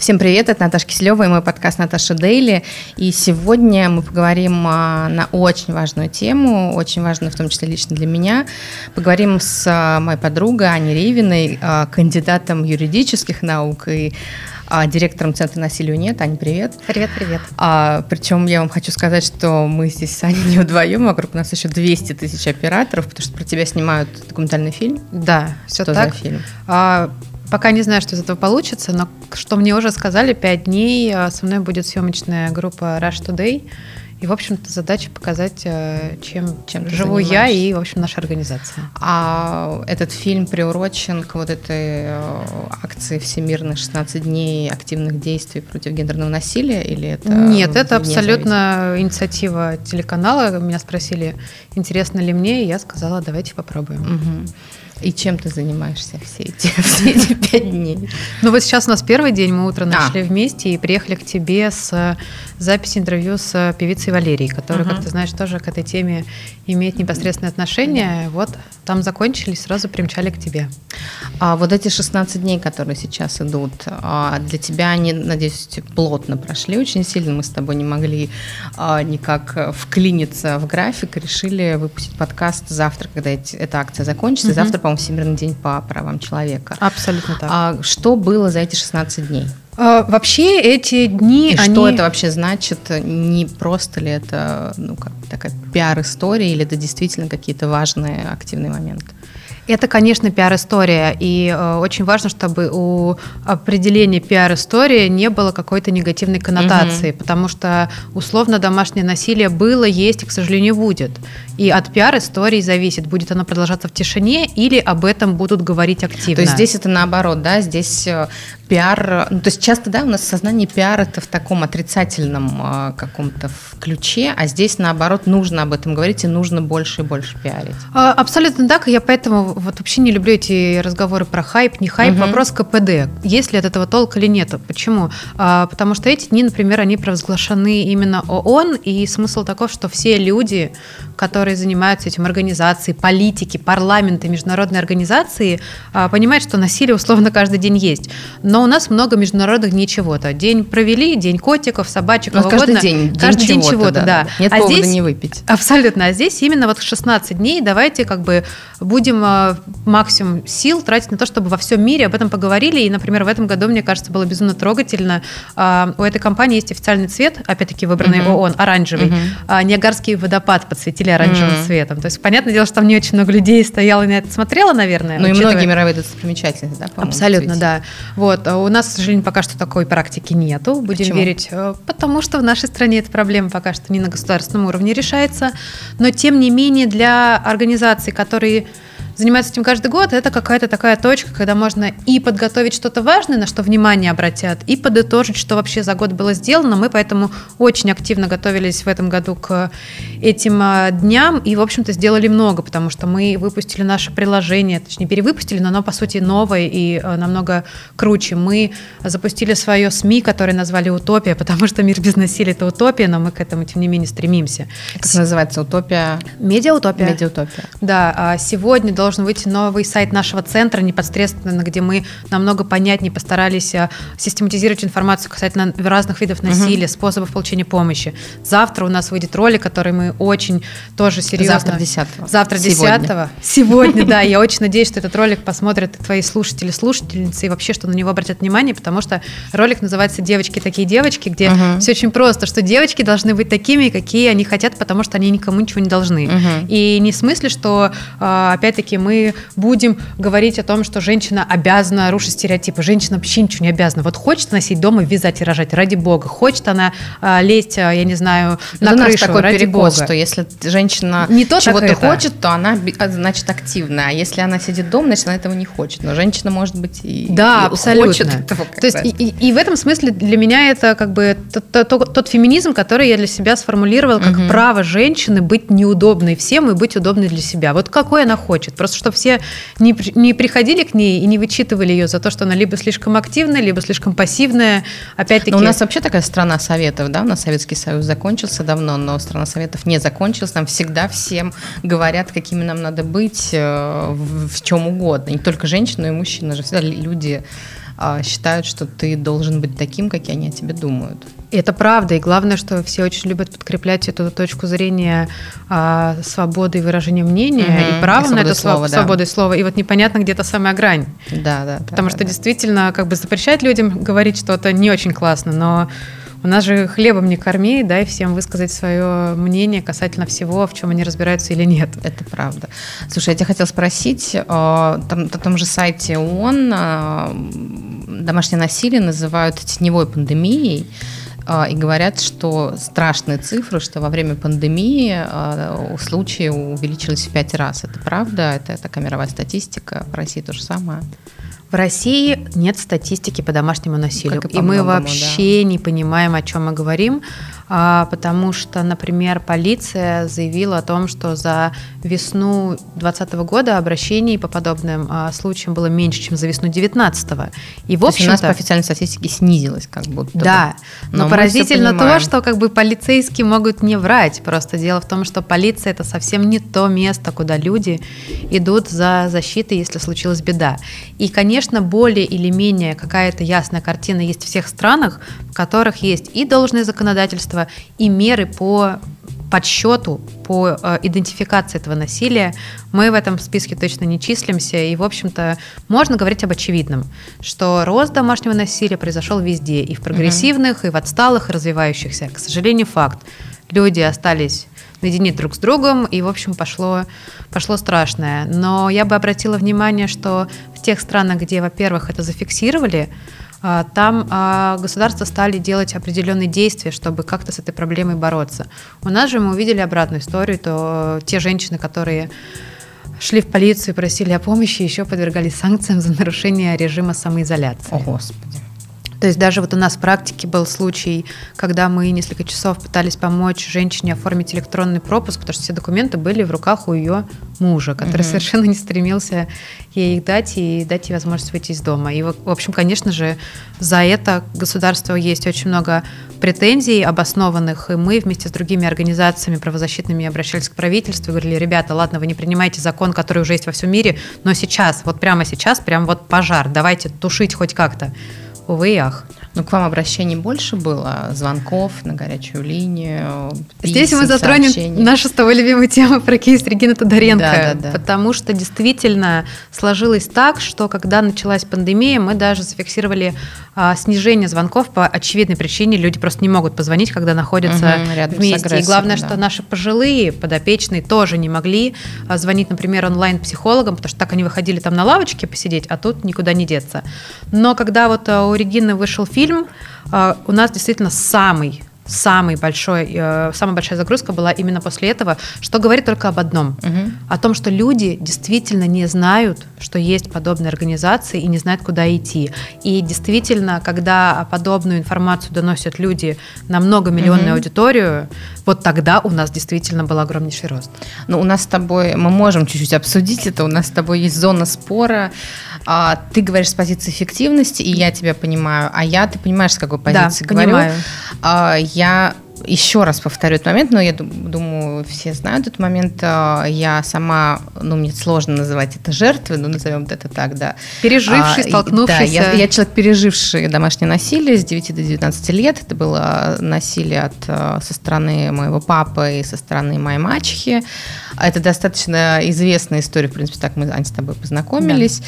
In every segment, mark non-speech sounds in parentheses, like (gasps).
Всем привет, это Наташа Киселева и мой подкаст «Наташа Дейли». И сегодня мы поговорим а, на очень важную тему, очень важную в том числе лично для меня. Поговорим с а, моей подругой Аней Ривиной, а, кандидатом юридических наук и директором Центра насилию нет. Аня, привет. Привет, привет. А, причем я вам хочу сказать, что мы здесь с Аней не вдвоем, вокруг нас еще 200 тысяч операторов, потому что про тебя снимают документальный фильм. Да, все что так. за фильм? А, Пока не знаю, что из этого получится, но что мне уже сказали, пять дней а, со мной будет съемочная группа Rush Today. И, в общем-то, задача показать, а, чем, чем живу я и, в общем, наша организация. А этот фильм приурочен к вот этой а, акции всемирных 16 дней активных действий против гендерного насилия или это Нет, это абсолютно зависит? инициатива телеканала. Меня спросили, интересно ли мне, и я сказала, давайте попробуем. Угу. И чем ты занимаешься все эти, (laughs) все эти пять дней? Ну вот сейчас у нас первый день, мы утро нашли а. вместе и приехали к тебе с записи интервью с певицей Валерией, которая, uh-huh. как ты знаешь, тоже к этой теме имеет непосредственное отношение. Вот там закончили, сразу примчали к тебе. А вот эти 16 дней, которые сейчас идут, а, для тебя они, надеюсь, плотно прошли очень сильно. Мы с тобой не могли а, никак вклиниться в график, решили выпустить подкаст завтра, когда эта акция закончится. Uh-huh. Завтра, по-моему, Всемирный день по правам человека. Абсолютно так. А что было за эти 16 дней? А, вообще эти дни... И они... что это вообще значит? Не просто ли это ну, как такая пиар-история или это действительно какие-то важные активные моменты? Это, конечно, пиар-история, и э, очень важно, чтобы у определения пиар-истории не было какой-то негативной коннотации, угу. потому что условно домашнее насилие было, есть и, к сожалению, будет. И от пиар-истории зависит, будет оно продолжаться в тишине или об этом будут говорить активно. То есть здесь это наоборот, да, здесь э, пиар, ну, то есть часто, да, у нас сознание пиар это в таком отрицательном э, каком-то ключе, а здесь наоборот нужно об этом говорить и нужно больше и больше пиарить. А, абсолютно так, я поэтому вот вообще не люблю эти разговоры про хайп, не хайп, угу. вопрос КПД, есть ли от этого толк или нет. Почему? А, потому что эти дни, например, они провозглашены именно ООН, и смысл таков, что все люди, которые занимаются этим, организации, политики, парламенты, международные организации, а, понимают, что насилие условно каждый день есть. Но у нас много международных дней чего-то. День провели, день котиков, собачек, ну, каждый день, каждый день чего-то, чего да, да. Нет а повода здесь, не выпить. Абсолютно. А здесь именно вот 16 дней давайте как бы будем а, максимум сил тратить на то, чтобы во всем мире об этом поговорили. И, например, в этом году, мне кажется, было безумно трогательно. А, у этой компании есть официальный цвет, опять-таки выбранный uh-huh. ООН, оранжевый. Uh-huh. Ниагарский водопад подсветили оранжевым uh-huh. цветом. То есть, понятное дело, что там не очень много людей стояло и на это смотрело, наверное. Ну учитывая... и многие мировые достопримечательности, да, Абсолютно, да. Вот. А у нас, к сожалению, пока что такой практики нету. Будем Почему? верить, э, потому что в нашей стране эта проблема пока что не на государственном уровне решается. Но, тем не менее, для организаций, которые заниматься этим каждый год, это какая-то такая точка, когда можно и подготовить что-то важное, на что внимание обратят, и подытожить, что вообще за год было сделано. Мы поэтому очень активно готовились в этом году к этим а, дням и, в общем-то, сделали много, потому что мы выпустили наше приложение, точнее, перевыпустили, но оно, по сути, новое и а, намного круче. Мы запустили свое СМИ, которое назвали «Утопия», (laughs) потому что мир без насилия – это утопия, но мы к этому, тем не менее, стремимся. Как называется «Утопия»? Медиаутопия. Медиаутопия. Да, а сегодня должен должен выйти новый сайт нашего центра непосредственно, где мы намного понятнее постарались э, систематизировать информацию касательно разных видов насилия, угу. способов получения помощи. Завтра у нас выйдет ролик, который мы очень тоже серьезно... Завтра 10 Завтра 10 Сегодня, Сегодня да. (laughs) Я очень надеюсь, что этот ролик посмотрят твои слушатели, слушательницы, и вообще, что на него обратят внимание, потому что ролик называется «Девочки такие девочки», где угу. все очень просто, что девочки должны быть такими, какие они хотят, потому что они никому ничего не должны. Угу. И не в смысле, что, а, опять-таки, мы будем говорить о том, что женщина обязана рушить стереотипы. Женщина вообще ничего не обязана. Вот хочет носить дома, вязать и рожать, ради бога. Хочет она а, лезть, а, я не знаю, на Это крышу, такой ради перекос, бога. что если женщина не то чего-то хочет, то она, а, значит, активна. А если она сидит дома, значит, она этого не хочет. Но женщина, может быть, и, да, и абсолютно. хочет этого. То есть, и, и, и в этом смысле для меня это как бы тот, тот, тот феминизм, который я для себя сформулировала как угу. право женщины быть неудобной всем и быть удобной для себя. Вот какой она хочет. Просто чтобы все не, не приходили к ней и не вычитывали ее за то, что она либо слишком активная, либо слишком пассивная. Опять-таки... Но у нас вообще такая страна советов, да? У нас Советский Союз закончился давно, но страна советов не закончилась. Нам всегда всем говорят, какими нам надо быть э, в чем угодно. Не только женщины, но и мужчины же всегда люди а, считают, что ты должен быть таким, какие они о тебе думают. Это правда, и главное, что все очень любят подкреплять эту точку зрения а, свободы выражения мнения угу, и права на это слова, да. свободы слова. И вот непонятно где-то самая грань. Да, да. Потому да, что да. действительно как бы запрещать людям говорить что-то не очень классно, но у нас же хлебом не корми, дай всем высказать свое мнение касательно всего, в чем они разбираются или нет. Это правда. Слушай, я тебя хотела спросить, э, там, на том же сайте ООН э, домашнее насилие называют теневой пандемией и говорят, что страшные цифры, что во время пандемии случаи увеличились в пять раз. Это правда? Это такая мировая статистика. В России то же самое? В России нет статистики по домашнему насилию, и, и мы вообще да. не понимаем, о чем мы говорим. А, потому что, например, полиция заявила о том, что за весну 2020 года обращений по подобным а, случаям было меньше, чем за весну 2019. И в общем у нас по официальной статистике снизилось как будто Да, бы. но, но поразительно то, что как бы полицейские могут не врать. Просто дело в том, что полиция это совсем не то место, куда люди идут за защитой, если случилась беда. И, конечно, более или менее какая-то ясная картина есть в всех странах, в которых есть и должное законодательство, общества и меры по подсчету, по э, идентификации этого насилия. Мы в этом списке точно не числимся. И, в общем-то, можно говорить об очевидном, что рост домашнего насилия произошел везде, и в прогрессивных, и в отсталых, и развивающихся. К сожалению, факт. Люди остались наедине друг с другом, и, в общем, пошло, пошло страшное. Но я бы обратила внимание, что в тех странах, где, во-первых, это зафиксировали, там а, государства стали делать определенные действия, чтобы как-то с этой проблемой бороться. У нас же мы увидели обратную историю, то те женщины, которые шли в полицию и просили о помощи, еще подвергались санкциям за нарушение режима самоизоляции. О, Господи. То есть даже вот у нас в практике был случай, когда мы несколько часов пытались помочь женщине оформить электронный пропуск, потому что все документы были в руках у ее мужа, который угу. совершенно не стремился ей их дать и дать ей возможность выйти из дома. И, в общем, конечно же, за это государство есть очень много претензий обоснованных, и мы вместе с другими организациями правозащитными обращались к правительству и говорили, ребята, ладно, вы не принимаете закон, который уже есть во всем мире, но сейчас, вот прямо сейчас, прям вот пожар, давайте тушить хоть как-то увы и ах. Ну, к вам обращений больше было, звонков на горячую линию. Писем, Здесь мы затронем сообщений. нашу с тобой любимую тему про кейс Регины Тодоренко. Да, да, да. Потому что действительно сложилось так, что когда началась пандемия, мы даже зафиксировали а, снижение звонков по очевидной причине. Люди просто не могут позвонить, когда находятся угу, вместе. И главное, да. что наши пожилые подопечные тоже не могли а, звонить, например, онлайн-психологам, потому что так они выходили там на лавочке посидеть, а тут никуда не деться. Но когда вот а, у Регины вышел фильм, у нас действительно самый самый большой, э, самая большая загрузка была именно после этого, что говорит только об одном, угу. о том, что люди действительно не знают, что есть подобные организации и не знают, куда идти. И действительно, когда подобную информацию доносят люди на многомиллионную угу. аудиторию, вот тогда у нас действительно был огромнейший рост. Ну, у нас с тобой, мы можем чуть-чуть обсудить это, у нас с тобой есть зона спора. А, ты говоришь с позиции эффективности, и я тебя понимаю, а я, ты понимаешь, с какой позиции да, говорю. Понимаю. А, я еще раз повторю этот момент, но я думаю, все знают этот момент. А, я сама, ну, мне сложно называть это жертвой, но назовем это так, да. Переживший, столкнувшийся. Да, я, я человек, переживший домашнее насилие с 9 до 19 лет. Это было насилие от, а, со стороны моего папы и со стороны моей мачехи. Это достаточно известная история, в принципе, так мы, Ань, с тобой познакомились. Да.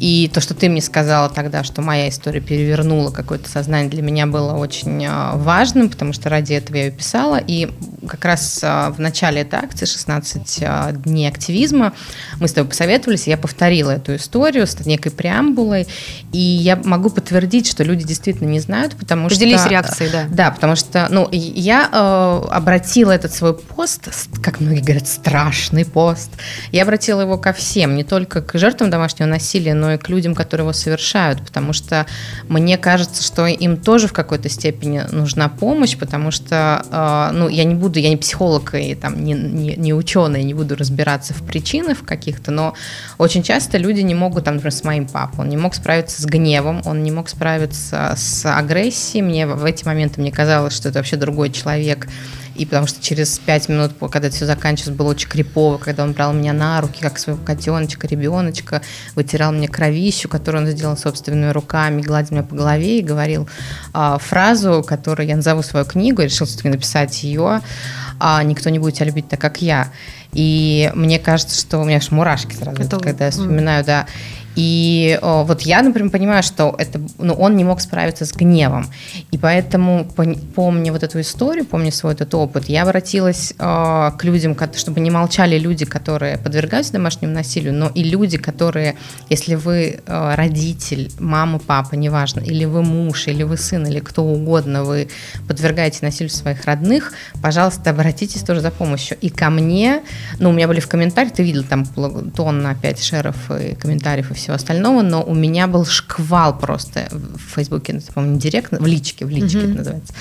И то, что ты мне сказала тогда, что моя история перевернула какое-то сознание, для меня было очень а, важным, потому что ради этого я ее писала, и как раз а, в начале этой акции, 16 а, дней активизма, мы с тобой посоветовались, я повторила эту историю с некой преамбулой, и я могу подтвердить, что люди действительно не знают, потому Поделись что... реакцией, да. Да, потому что, ну, я э, обратила этот свой пост, как многие говорят, страшный пост, я обратила его ко всем, не только к жертвам домашнего насилия, но и к людям, которые его совершают, потому что мне кажется, что им тоже в какой-то степени нужна помощь, потому что э, ну, я не буду, я не психолог и там не, не, не ученый, не буду разбираться в причинах каких-то, но очень часто люди не могут, там, например, с моим папой, он не мог справиться с гневом, он не мог справиться с агрессией, мне в эти моменты мне казалось, что это вообще другой человек, и потому что через пять минут, когда это все заканчивалось, было очень крипово, когда он брал меня на руки, как своего котеночка, ребеночка, вытирал мне кровищу, которую он сделал собственными руками, гладил меня по голове и говорил а, фразу, которую я назову свою книгу, я решил все-таки написать ее, а, «Никто не будет тебя любить так, как я». И мне кажется, что у меня аж мурашки сразу, это... когда я вспоминаю, да. И о, вот я, например, понимаю, что это, ну, он не мог справиться с гневом. И поэтому, помня вот эту историю, помня свой этот опыт, я обратилась о, к людям, чтобы не молчали люди, которые подвергаются домашнему насилию, но и люди, которые, если вы о, родитель, мама, папа, неважно, или вы муж, или вы сын, или кто угодно, вы подвергаете насилию своих родных, пожалуйста, обратитесь тоже за помощью. И ко мне, ну, у меня были в комментариях, ты видел там тонна опять шеров и комментариев и все всего остального, но у меня был шквал просто в Фейсбуке, это, по-моему, директ, в личке, в личке mm-hmm. это называется.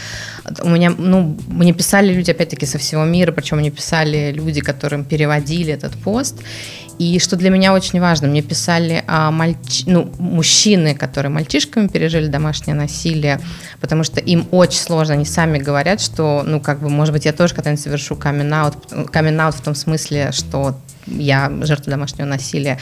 У меня, ну, мне писали люди, опять-таки, со всего мира, причем мне писали люди, которым переводили этот пост, и что для меня очень важно, мне писали а, мальч... ну, мужчины, которые мальчишками пережили домашнее насилие, потому что им очень сложно, они сами говорят, что, ну, как бы, может быть, я тоже когда-нибудь совершу камин-аут, камин-аут в том смысле, что я жертва домашнего насилия,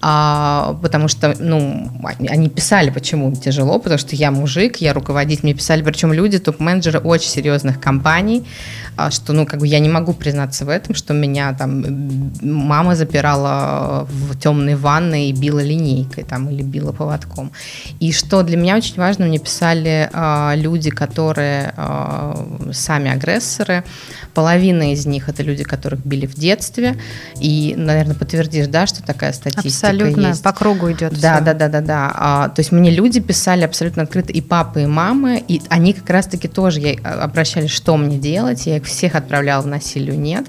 а, потому что, ну, они писали, почему тяжело, потому что я мужик, я руководитель, мне писали, причем люди, топ-менеджеры очень серьезных компаний, а, что, ну, как бы я не могу признаться в этом, что меня там мама запирала в темной ванной и била линейкой там или била поводком. И что для меня очень важно, мне писали а, люди, которые а, сами агрессоры, половина из них это люди, которых били в детстве, и, наверное, подтвердишь, да, что такая статистика Абсолютно, есть. по кругу идет Да, все. да, да, да, да. А, то есть мне люди писали абсолютно открыто, и папы, и мамы, и они как раз-таки тоже я, обращались, что мне делать, я их всех отправляла в насилию, нет.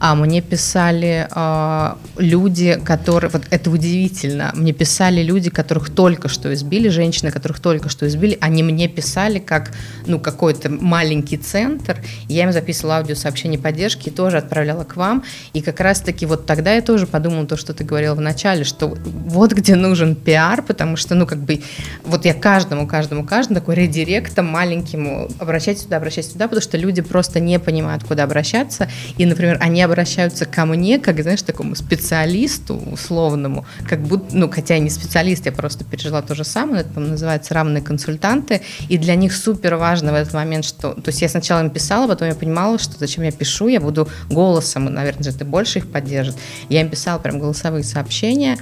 А мне писали а, люди, которые, вот это удивительно, мне писали люди, которых только что избили, женщины, которых только что избили, они мне писали как, ну, какой-то маленький центр, я им записывала аудиосообщение поддержки и тоже отправляла к вам, и как раз-таки вот тогда я тоже подумала то, что ты говорила в начале, что вот где нужен пиар, потому что, ну, как бы, вот я каждому, каждому, каждому такой редиректом маленьким обращайтесь сюда, обращайтесь сюда, потому что люди просто не понимают, куда обращаться, и, например, они обращаются ко мне, как, знаешь, такому специалисту условному, как будто, ну, хотя я не специалист, я просто пережила то же самое, это называется равные консультанты, и для них супер важно в этот момент, что, то есть я сначала им писала, потом я понимала, что зачем я пишу, я буду голосом, наверное, это больше их поддержит, я им писала прям голосовые сообщения,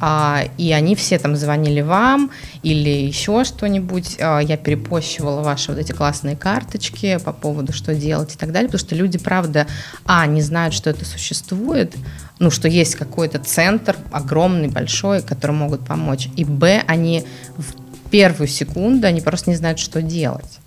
а, и они все там звонили вам или еще что-нибудь, а, я перепощивала ваши вот эти классные карточки по поводу, что делать и так далее, потому что люди, правда, а, не знают, что это существует, ну, что есть какой-то центр огромный, большой, который могут помочь, и, б, они в первую секунду, они просто не знают, что делать.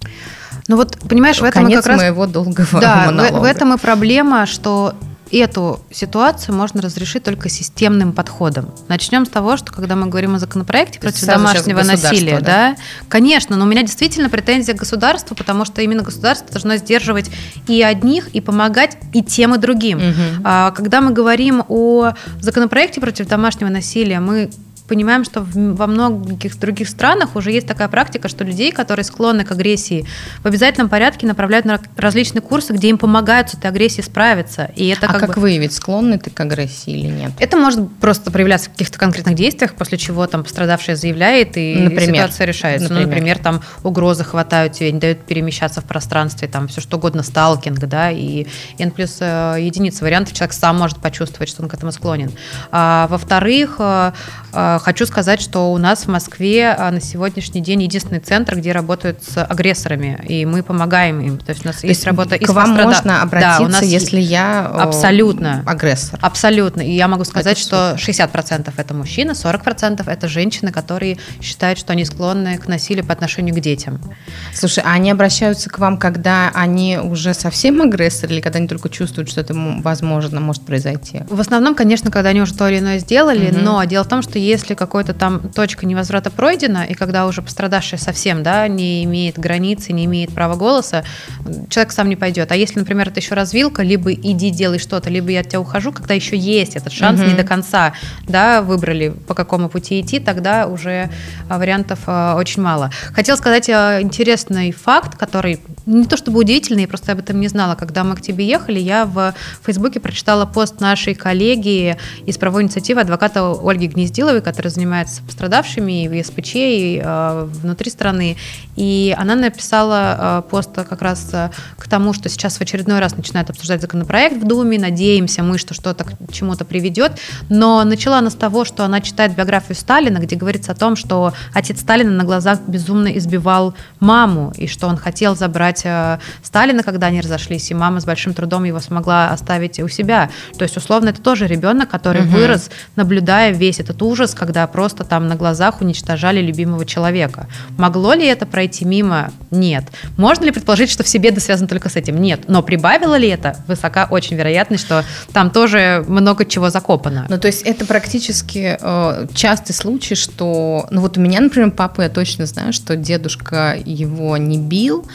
Ну вот, понимаешь, в этом Конец как раз... моего долгого да, монолога. В, в этом и проблема, что эту ситуацию можно разрешить только системным подходом. Начнем с того, что когда мы говорим о законопроекте против домашнего насилия, да? да, конечно, но у меня действительно претензия к государству, потому что именно государство должно сдерживать и одних, и помогать и тем, и другим. Угу. А, когда мы говорим о законопроекте против домашнего насилия, мы понимаем, что во многих других странах уже есть такая практика, что людей, которые склонны к агрессии, в обязательном порядке направляют на различные курсы, где им помогают с этой агрессией справиться. И это а как, как бы... выявить, склонны ты к агрессии или нет? Это может просто проявляться в каких-то конкретных действиях, после чего там пострадавшая заявляет, и например, ситуация решается. Например. Ну, например, там угрозы хватают тебя, не дают перемещаться в пространстве, там все что угодно, сталкинг, да, и n плюс э, единица вариантов, человек сам может почувствовать, что он к этому склонен. А, во-вторых, э, э, Хочу сказать, что у нас в Москве а, на сегодняшний день единственный центр, где работают с агрессорами, и мы помогаем им. То есть у нас То есть работа к вам пострадав... можно обратиться, да, у нас если я абсолютно агрессор. Абсолютно. И я могу сказать, это что 60% это мужчины, 40% это женщины, которые считают, что они склонны к насилию по отношению к детям. Слушай, а они обращаются к вам, когда они уже совсем агрессоры, или когда они только чувствуют, что это возможно может произойти? В основном, конечно, когда они уже то или иное сделали, угу. но дело в том, что если если какой-то там точка невозврата пройдена, и когда уже пострадавший совсем, да, не имеет границы, не имеет права голоса, человек сам не пойдет. А если, например, это еще развилка, либо иди делай что-то, либо я от тебя ухожу, когда еще есть этот шанс, угу. не до конца, да, выбрали по какому пути идти, тогда уже а, вариантов а, очень мало. Хотел сказать а, интересный факт, который не то чтобы удивительный, я просто об этом не знала. Когда мы к тебе ехали, я в Фейсбуке прочитала пост нашей коллеги из правовой инициативы адвоката Ольги Гнездиловой, которая занимается пострадавшими и в ЕСПЧ, и э, внутри страны. И она написала э, пост как раз э, к тому, что сейчас в очередной раз начинают обсуждать законопроект в Думе. Надеемся мы, что что-то к чему-то приведет. Но начала она с того, что она читает биографию Сталина, где говорится о том, что отец Сталина на глазах безумно избивал маму, и что он хотел забрать э, Сталина, когда они разошлись, и мама с большим трудом его смогла оставить у себя. То есть, условно, это тоже ребенок, который угу. вырос, наблюдая весь этот ужас, когда просто там на глазах уничтожали любимого человека. Могло ли это пройти мимо? Нет. Можно ли предположить, что все беды связаны только с этим? Нет. Но прибавило ли это? Высока очень вероятность, что там тоже много чего закопано. Ну, то есть это практически э, частый случай, что... Ну, вот у меня, например, папа, я точно знаю, что дедушка его не бил,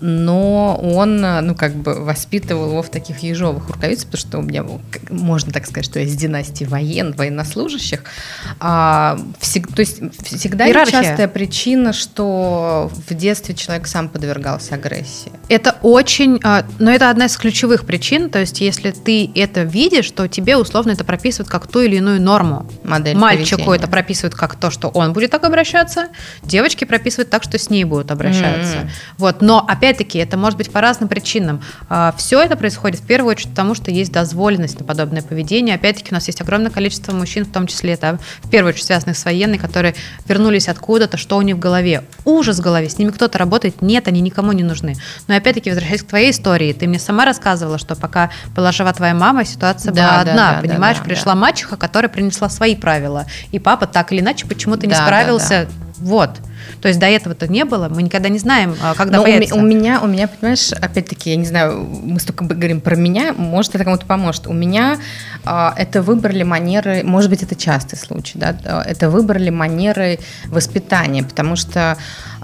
но он, ну, как бы воспитывал его в таких ежовых рукавицах, потому что у меня, можно так сказать, что я из династии воен, военнослужащих. А, всег, то есть всегда Иерархия. частая причина, что в детстве человек сам подвергался агрессии. Это очень, а, но это одна из ключевых причин, то есть если ты это видишь, то тебе условно это прописывают как ту или иную норму. Модель Мальчику поведения. это прописывают как то, что он будет так обращаться, девочки прописывают так, что с ней будут обращаться. Mm-hmm. Вот, но опять опять-таки, это может быть по разным причинам. А, Все это происходит в первую очередь потому, что есть дозволенность на подобное поведение. Опять-таки, у нас есть огромное количество мужчин, в том числе это в первую очередь связанных с военной, которые вернулись откуда-то, что у них в голове. Ужас в голове, с ними кто-то работает, нет, они никому не нужны. Но опять-таки, возвращаясь к твоей истории, ты мне сама рассказывала, что пока была жива твоя мама, ситуация да, была одна, да, понимаешь? Да, да, Пришла да. мачеха, которая принесла свои правила, и папа так или иначе почему-то не да, справился. Да, да. Вот. То есть до этого-то не было, мы никогда не знаем, а, когда Но появится. У, меня, у меня, понимаешь, опять-таки, я не знаю, мы столько говорим про меня, может, это кому-то поможет. У меня а, это выбрали манеры, может быть, это частый случай, да, это выбрали манеры воспитания, потому что,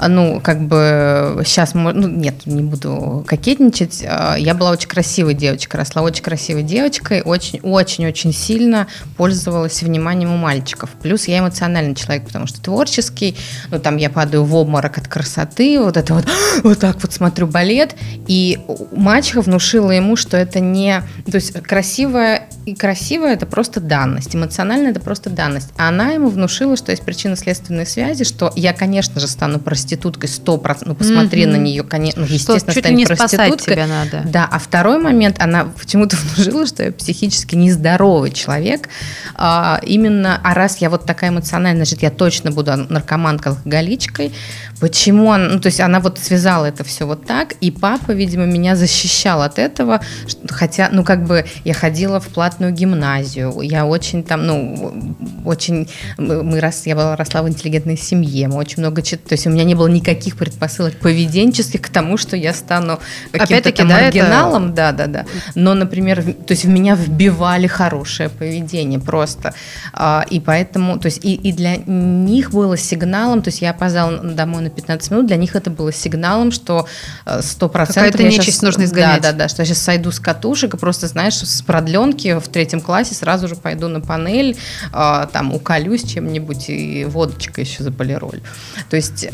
ну, как бы сейчас, ну, нет, не буду кокетничать, а, я была очень красивой девочкой, росла очень красивой девочкой, очень-очень-очень сильно пользовалась вниманием у мальчиков. Плюс я эмоциональный человек, потому что творческий, ну, там я падаю в обморок от красоты, вот это вот, (gasps) вот так вот смотрю балет, и мачеха внушила ему, что это не, то есть красивое и красивое это просто данность, эмоционально это просто данность, а она ему внушила, что есть причинно-следственные связи, что я, конечно же, стану проституткой 100%, ну посмотри mm-hmm. на нее, конечно, ну, естественно, что, станет проституткой. тебя надо. Да, а второй момент, она почему-то (laughs) внушила, что я психически нездоровый человек, а, именно, а раз я вот такая эмоциональная, значит, я точно буду наркоманка, алкоголичка, девочкой, почему она, ну, то есть она вот связала это все вот так, и папа, видимо, меня защищал от этого, хотя, ну, как бы я ходила в платную гимназию, я очень там, ну, очень, мы рос, я была, росла в интеллигентной семье, мы очень много читали, то есть у меня не было никаких предпосылок поведенческих к тому, что я стану каким-то там да, маргиналом, да, да, да, но, например, то есть в меня вбивали хорошее поведение просто, а, и поэтому, то есть и, и для них было сигналом, то есть я опоздала опоздал домой на 15 минут, для них это было сигналом, что 100% э, Какая-то нечисть сейчас, нужно изгонять. Да, да, да, что я сейчас сойду с катушек и просто, знаешь, с продленки в третьем классе сразу же пойду на панель, э, там уколюсь чем-нибудь и водочка еще за полироль. То есть э,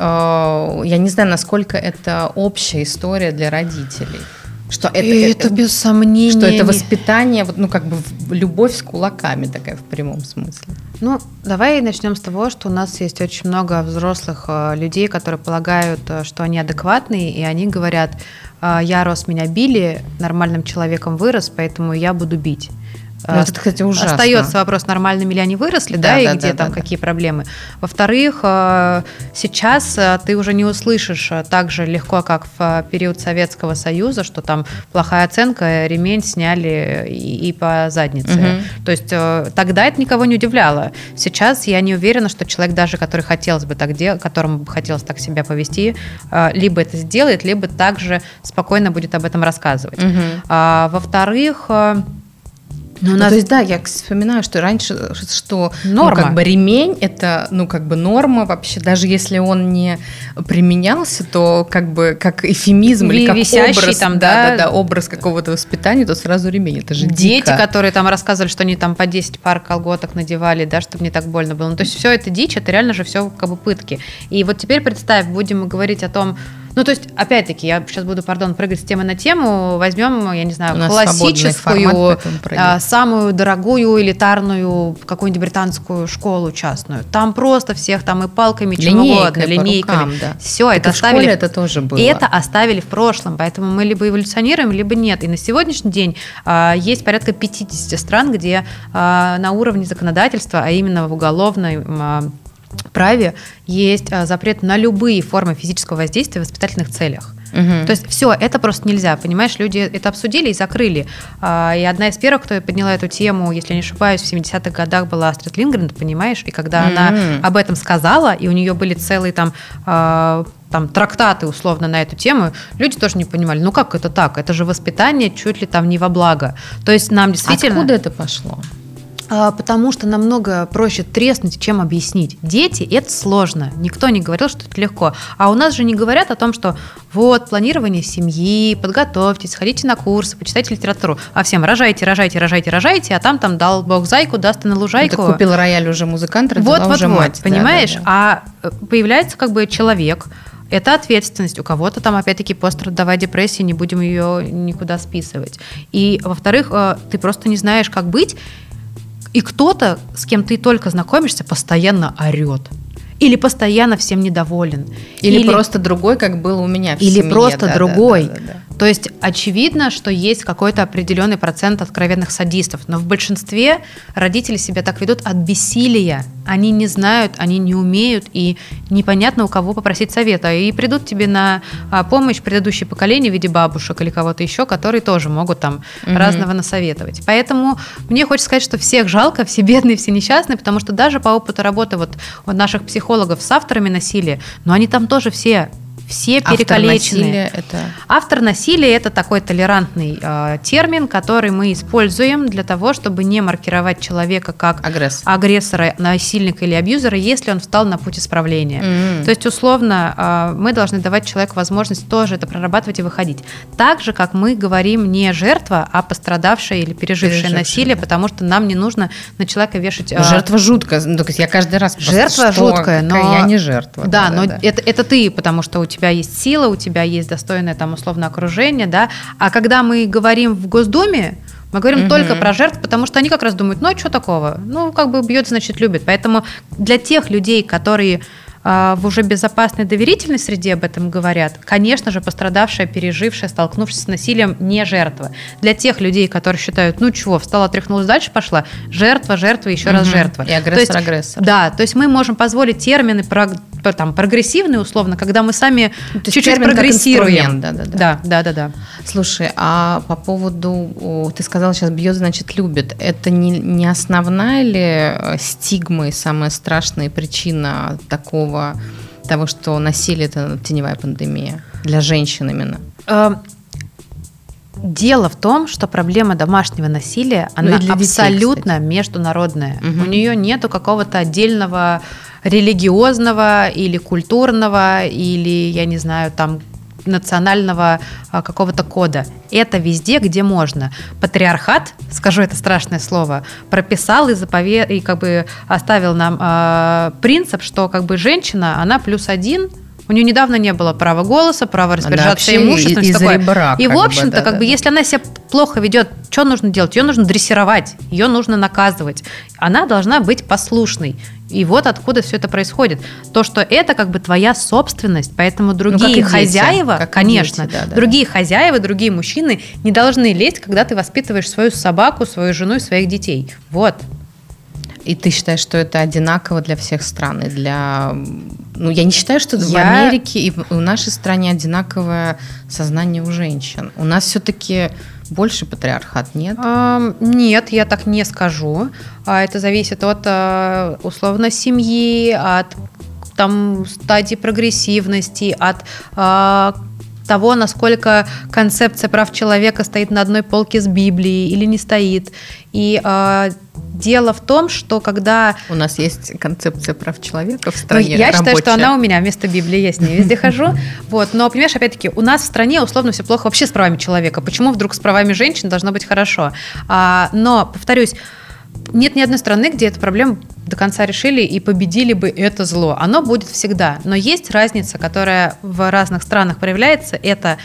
я не знаю, насколько это общая история для родителей. Что это, это, это без сомнения. Что это воспитание, вот, ну как бы любовь с кулаками такая в прямом смысле. Ну, давай начнем с того, что у нас есть очень много взрослых э, людей, которые полагают, э, что они адекватные, и они говорят, «Э, я рос, меня били, нормальным человеком вырос, поэтому я буду бить. Ну, это, кстати, ужасно. Остается вопрос, нормальными ли они выросли, да, да и да, где да, там да, какие да. проблемы. Во-вторых, э, сейчас э, ты уже не услышишь э, так же легко, как в период Советского Союза, что там плохая оценка, ремень сняли и, и по заднице. Угу. То есть тогда это никого не удивляло. Сейчас я не уверена, что человек даже, который хотелось бы так делать, которому бы хотелось так себя повести, либо это сделает, либо также спокойно будет об этом рассказывать. Угу. Во-вторых, Ну, нас... ну, то есть, да, я вспоминаю, что раньше, что норма. Ну, как бы ремень это, ну, как бы норма вообще, даже если он не применялся, то как бы как эфемизм или, или как висящий образ, там, да, да, да, образ какого-то воспитания, то сразу ремень, это же Дети, дико. которые там рассказывали, что они там по 10 пар колготок надевали, да, чтобы не так больно было. Ну, то есть все это дичь, это реально же все как бы пытки. И вот теперь представь, будем мы говорить о том, ну, то есть, опять-таки, я сейчас буду, пардон, прыгать с темы на тему. Возьмем, я не знаю, классическую, а, самую дорогую элитарную какую-нибудь британскую школу частную. Там просто всех там и палками, чем угодно, линейками. Рукам, да. Все, это, это оставили. это тоже было. И это оставили в прошлом. Поэтому мы либо эволюционируем, либо нет. И на сегодняшний день а, есть порядка 50 стран, где а, на уровне законодательства, а именно в уголовной а, праве есть а, запрет на любые формы физического воздействия в воспитательных целях. Угу. То есть все, это просто нельзя, понимаешь, люди это обсудили и закрыли. А, и одна из первых, кто подняла эту тему, если не ошибаюсь, в 70-х годах была Астрид Лингрен, понимаешь, и когда угу. она об этом сказала, и у нее были целые там а, там трактаты условно на эту тему, люди тоже не понимали, ну как это так, это же воспитание чуть ли там не во благо. То есть нам действительно... Откуда это пошло? А, потому что намного проще треснуть, чем объяснить. Дети – это сложно. Никто не говорил, что это легко. А у нас же не говорят о том, что вот, планирование семьи, подготовьтесь, сходите на курсы, почитайте литературу. А всем рожайте, рожайте, рожайте, рожайте, а там там дал бог зайку, даст и на лужайку. Ну, ты купил рояль уже музыкант, родила вот, вот, уже вот, мать. Понимаешь? Да, да, да. А э, появляется как бы человек, это ответственность. У кого-то там, опять-таки, пострадовая депрессия, не будем ее никуда списывать. И, во-вторых, э, ты просто не знаешь, как быть, и кто-то, с кем ты только знакомишься, постоянно орет. Или постоянно всем недоволен. Или, или просто другой, как было у меня в Или семье. просто да, другой. Да, да, да, да. То есть очевидно, что есть какой-то определенный процент откровенных садистов, но в большинстве родители себя так ведут от бессилия. Они не знают, они не умеют, и непонятно у кого попросить совета. И придут тебе на а, помощь предыдущее поколение в виде бабушек или кого-то еще, которые тоже могут там угу. разного насоветовать. Поэтому мне хочется сказать, что всех жалко, (laughs) все бедные, все несчастные, потому что даже по опыту работы вот наших психологов с авторами насилия, но они там тоже все все перекалечены. Автор это... Автор насилия это такой толерантный э, термин, который мы используем для того, чтобы не маркировать человека как Агресс. агрессора, насильника или абьюзера, если он встал на путь исправления. Mm-hmm. То есть, условно, э, мы должны давать человеку возможность тоже это прорабатывать и выходить. Так же, как мы говорим не жертва, а пострадавшая или пережившая, пережившая насилие, да. потому что нам не нужно на человека вешать... Э... Жертва жуткая. Ну, я каждый раз... Жертва жуткая, но... Я не жертва. Да, да но да. Это, это ты, потому что у тебя есть сила, у тебя есть достойное там условно окружение, да. А когда мы говорим в Госдуме, мы говорим угу. только про жертв, потому что они как раз думают, ну а что такого? Ну, как бы бьет, значит, любит. Поэтому для тех людей, которые в уже безопасной доверительной среде об этом говорят, конечно же, пострадавшая, пережившая, столкнувшись с насилием, не жертва. Для тех людей, которые считают, ну чего, встала, тряхнулась, дальше пошла, жертва, жертва, еще угу. раз жертва. И агрессор, есть, агрессор. Да, то есть мы можем позволить термины про там прогрессивные условно, когда мы сами чуть-чуть прогрессируем. Да, да, да. да, да, да, да. Слушай, а по поводу, ты сказала сейчас бьет, значит любит. Это не, не основная ли э, стигма и самая страшная причина такого, того, что насилие это теневая пандемия для женщин именно? Эм, дело в том, что проблема домашнего насилия, ну, она ну, абсолютно детей, международная. Угу. У нее нету какого-то отдельного религиозного или культурного, или, я не знаю, там национального а, какого-то кода. Это везде, где можно. Патриархат, скажу это страшное слово, прописал и заповед и как бы оставил нам э, принцип, что как бы женщина, она плюс один у нее недавно не было права голоса, права распоряжаться имуществом. И, такое. Ребра, и в общем-то, да, как да, бы, да. если она себя плохо ведет, что нужно делать? Ее нужно дрессировать, ее нужно наказывать. Она должна быть послушной. И вот откуда все это происходит. То, что это как бы твоя собственность, поэтому другие ну, хозяева, как конечно, дети, да, да. другие хозяева, другие мужчины не должны лезть, когда ты воспитываешь свою собаку, свою жену и своих детей. Вот. И ты считаешь, что это одинаково для всех стран? И для... Ну, я не считаю, что я... в Америке и в нашей стране одинаковое сознание у женщин. У нас все-таки больше патриархат, нет? А, нет, я так не скажу. А это зависит от э, условно семьи, от там стадии прогрессивности, от а, того, насколько концепция прав человека стоит на одной полке с Библией или не стоит. И э, дело в том, что когда... У нас есть концепция прав человека в стране ну, Я рабочая. считаю, что она у меня вместо Библии, с ней везде хожу. Вот. Но, понимаешь, опять-таки, у нас в стране условно все плохо вообще с правами человека. Почему вдруг с правами женщин должно быть хорошо? А, но, повторюсь, нет ни одной страны, где эту проблему до конца решили и победили бы это зло. Оно будет всегда. Но есть разница, которая в разных странах проявляется. Это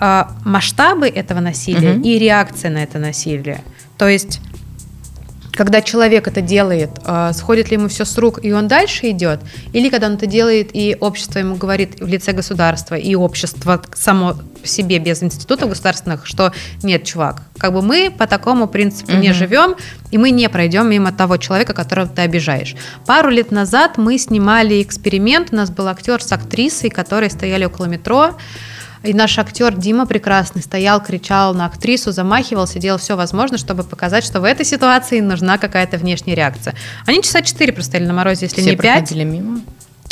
э, масштабы этого насилия угу. и реакция на это насилие. То есть когда человек это делает, э, сходит ли ему все с рук, и он дальше идет, или когда он это делает, и общество ему говорит в лице государства, и общество само по себе без институтов государственных, что нет, чувак, как бы мы по такому принципу угу. не живем, и мы не пройдем мимо того человека, которого ты обижаешь. Пару лет назад мы снимали эксперимент, у нас был актер с актрисой, которые стояли около метро, и наш актер Дима прекрасный стоял, кричал на актрису, замахивался, делал все возможное, чтобы показать, что в этой ситуации нужна какая-то внешняя реакция. Они часа четыре простояли на морозе, если Все не пять. мимо?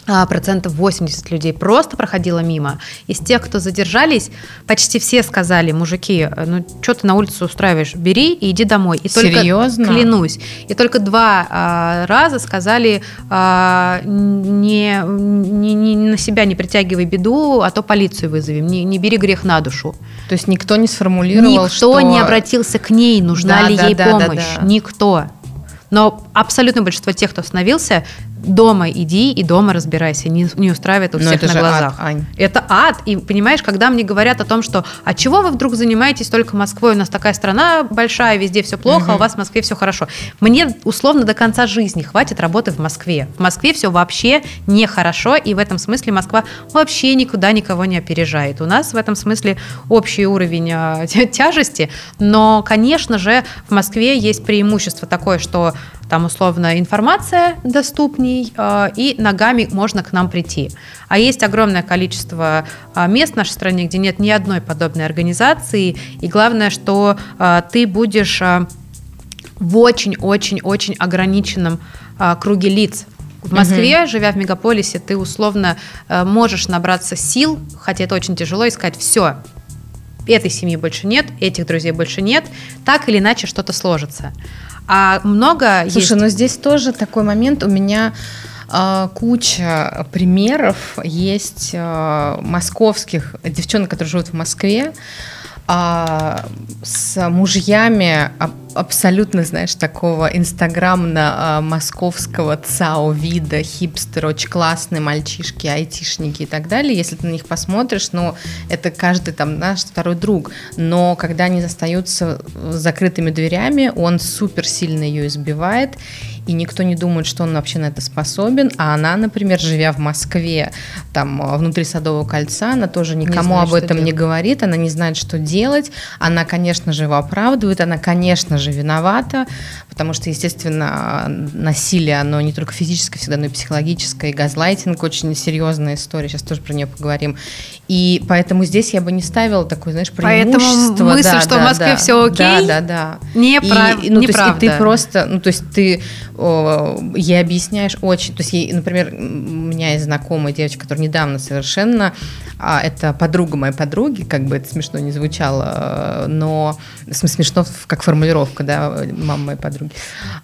А, процентов 80 людей просто проходило мимо. Из тех, кто задержались, почти все сказали, мужики, ну что ты на улицу устраиваешь, бери и иди домой. И Серьезно? Только, клянусь. И только два а, раза сказали, а, не, не, не на себя не притягивай беду, а то полицию вызовем, не, не бери грех на душу. То есть никто не сформулировал, Никто что... не обратился к ней, нужна да, ли да, ей да, помощь. Да, да. Никто. Но абсолютное большинство тех, кто остановился, дома иди и дома разбирайся, не, не устраивает у всех это на глазах. Ад, Ань. Это ад. И понимаешь, когда мне говорят о том, что а чего вы вдруг занимаетесь только Москвой? У нас такая страна большая, везде все плохо, угу. а у вас в Москве все хорошо. Мне условно до конца жизни хватит работы в Москве. В Москве все вообще нехорошо, и в этом смысле Москва вообще никуда никого не опережает. У нас в этом смысле общий уровень (laughs) э, тяжести, но, конечно же, в Москве есть преимущество такое, что там условно информация доступней, э, и ногами можно к нам прийти. А есть огромное количество э, мест в нашей стране, где нет ни одной подобной организации, и главное, что э, ты будешь в очень-очень-очень ограниченном круге лиц. В Москве, угу. живя в мегаполисе, ты условно можешь набраться сил, хотя это очень тяжело, и сказать, все, этой семьи больше нет, этих друзей больше нет, так или иначе что-то сложится. А много Слушай, есть... но здесь тоже такой момент. У меня а, куча примеров. Есть а, московских девчонок, которые живут в Москве, а, с мужьями абсолютно, знаешь, такого инстаграмно-московского ЦАО вида, хипстер, очень классные мальчишки, айтишники и так далее. Если ты на них посмотришь, ну, это каждый там наш второй друг. Но когда они остаются закрытыми дверями, он супер сильно ее избивает и никто не думает, что он вообще на это способен, а она, например, живя в Москве, там, э, внутри Садового кольца, она тоже никому знает, об этом не говорит, она не знает, что делать, она, конечно же, его оправдывает, она, конечно же, виновата, потому что, естественно, насилие, оно не только физическое всегда, но и психологическое, и газлайтинг очень серьезная история, сейчас тоже про нее поговорим, и поэтому здесь я бы не ставила такое, знаешь, преимущество. Поэтому мысль, да, что да, в Москве да, все окей, да, да, да. Не прав... и, ну, неправда. То есть, и ты просто, ну, то есть ты ей объясняешь очень, то есть, ей, например, у меня есть знакомая девочка, которая недавно совершенно, а, это подруга моей подруги, как бы это смешно не звучало, но смешно как формулировка, да, мама моей подруги.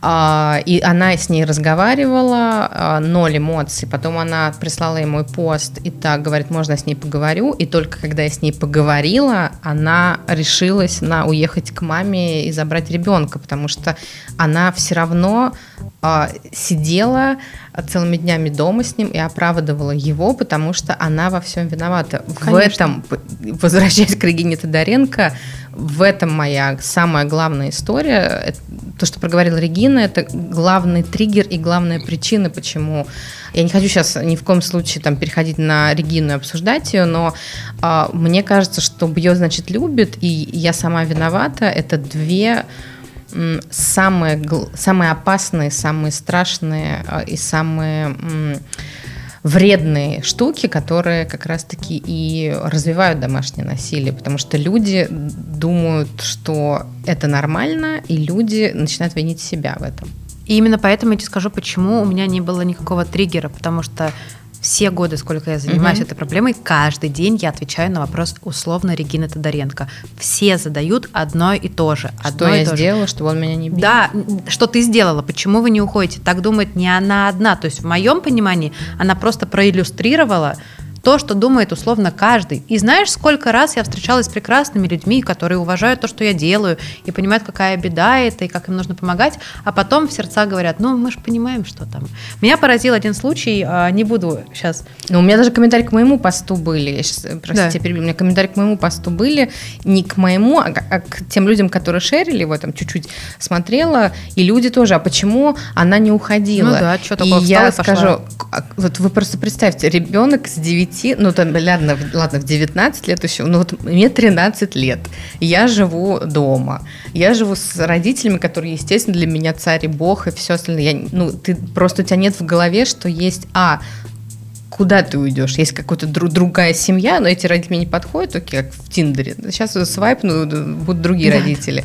А, и она с ней разговаривала, а, ноль эмоций, потом она прислала ей мой пост и так говорит, можно я с ней поговорю, и только когда я с ней поговорила, она решилась на уехать к маме и забрать ребенка, потому что она все равно а, сидела целыми днями дома с ним и оправдывала его, потому что она во всем виновата. Конечно. В этом, возвращаясь к Регине Тодоренко, в этом моя самая главная история. То, что проговорила Регина, это главный триггер и главная причина, почему... Я не хочу сейчас ни в коем случае там, переходить на Регину и обсуждать ее, но э, мне кажется, что «Бьет, значит, любит» и «Я сама виновата» — это две самые, самые опасные, самые страшные а, и самые вредные штуки, которые как раз-таки и развивают домашнее насилие, потому что люди думают, что это нормально, и люди начинают винить себя в этом. И именно поэтому я тебе скажу, почему у меня не было никакого триггера, потому что все годы, сколько я занимаюсь угу. этой проблемой, каждый день я отвечаю на вопрос условно Регины Тодоренко. Все задают одно и то же. Одно что я сделала, чтобы он меня не бил? Да, что ты сделала, почему вы не уходите? Так думает не она одна. То есть в моем понимании она просто проиллюстрировала то, что думает условно каждый. И знаешь, сколько раз я встречалась с прекрасными людьми, которые уважают то, что я делаю, и понимают, какая беда это, и как им нужно помогать, а потом в сердца говорят, ну, мы же понимаем, что там. Меня поразил один случай, а, не буду сейчас... Ну, у меня даже комментарии к моему посту были, я сейчас, простите, да. перебью, у меня комментарии к моему посту были, не к моему, а, а к тем людям, которые шерили его, там чуть-чуть смотрела, и люди тоже, а почему она не уходила? Ну да, что такое, и я скажу, вот вы просто представьте, ребенок с 9 9, ну там, ладно, ладно, в 19 лет еще, ну вот мне 13 лет, я живу дома, я живу с родителями, которые, естественно, для меня царь и бог и все остальное. Я, ну, ты просто у тебя нет в голове, что есть, а, куда ты уйдешь? Есть какая-то друг, другая семья, но эти родители мне не подходят, окей, как в Тиндере. Сейчас свайп, ну, будут другие да. родители.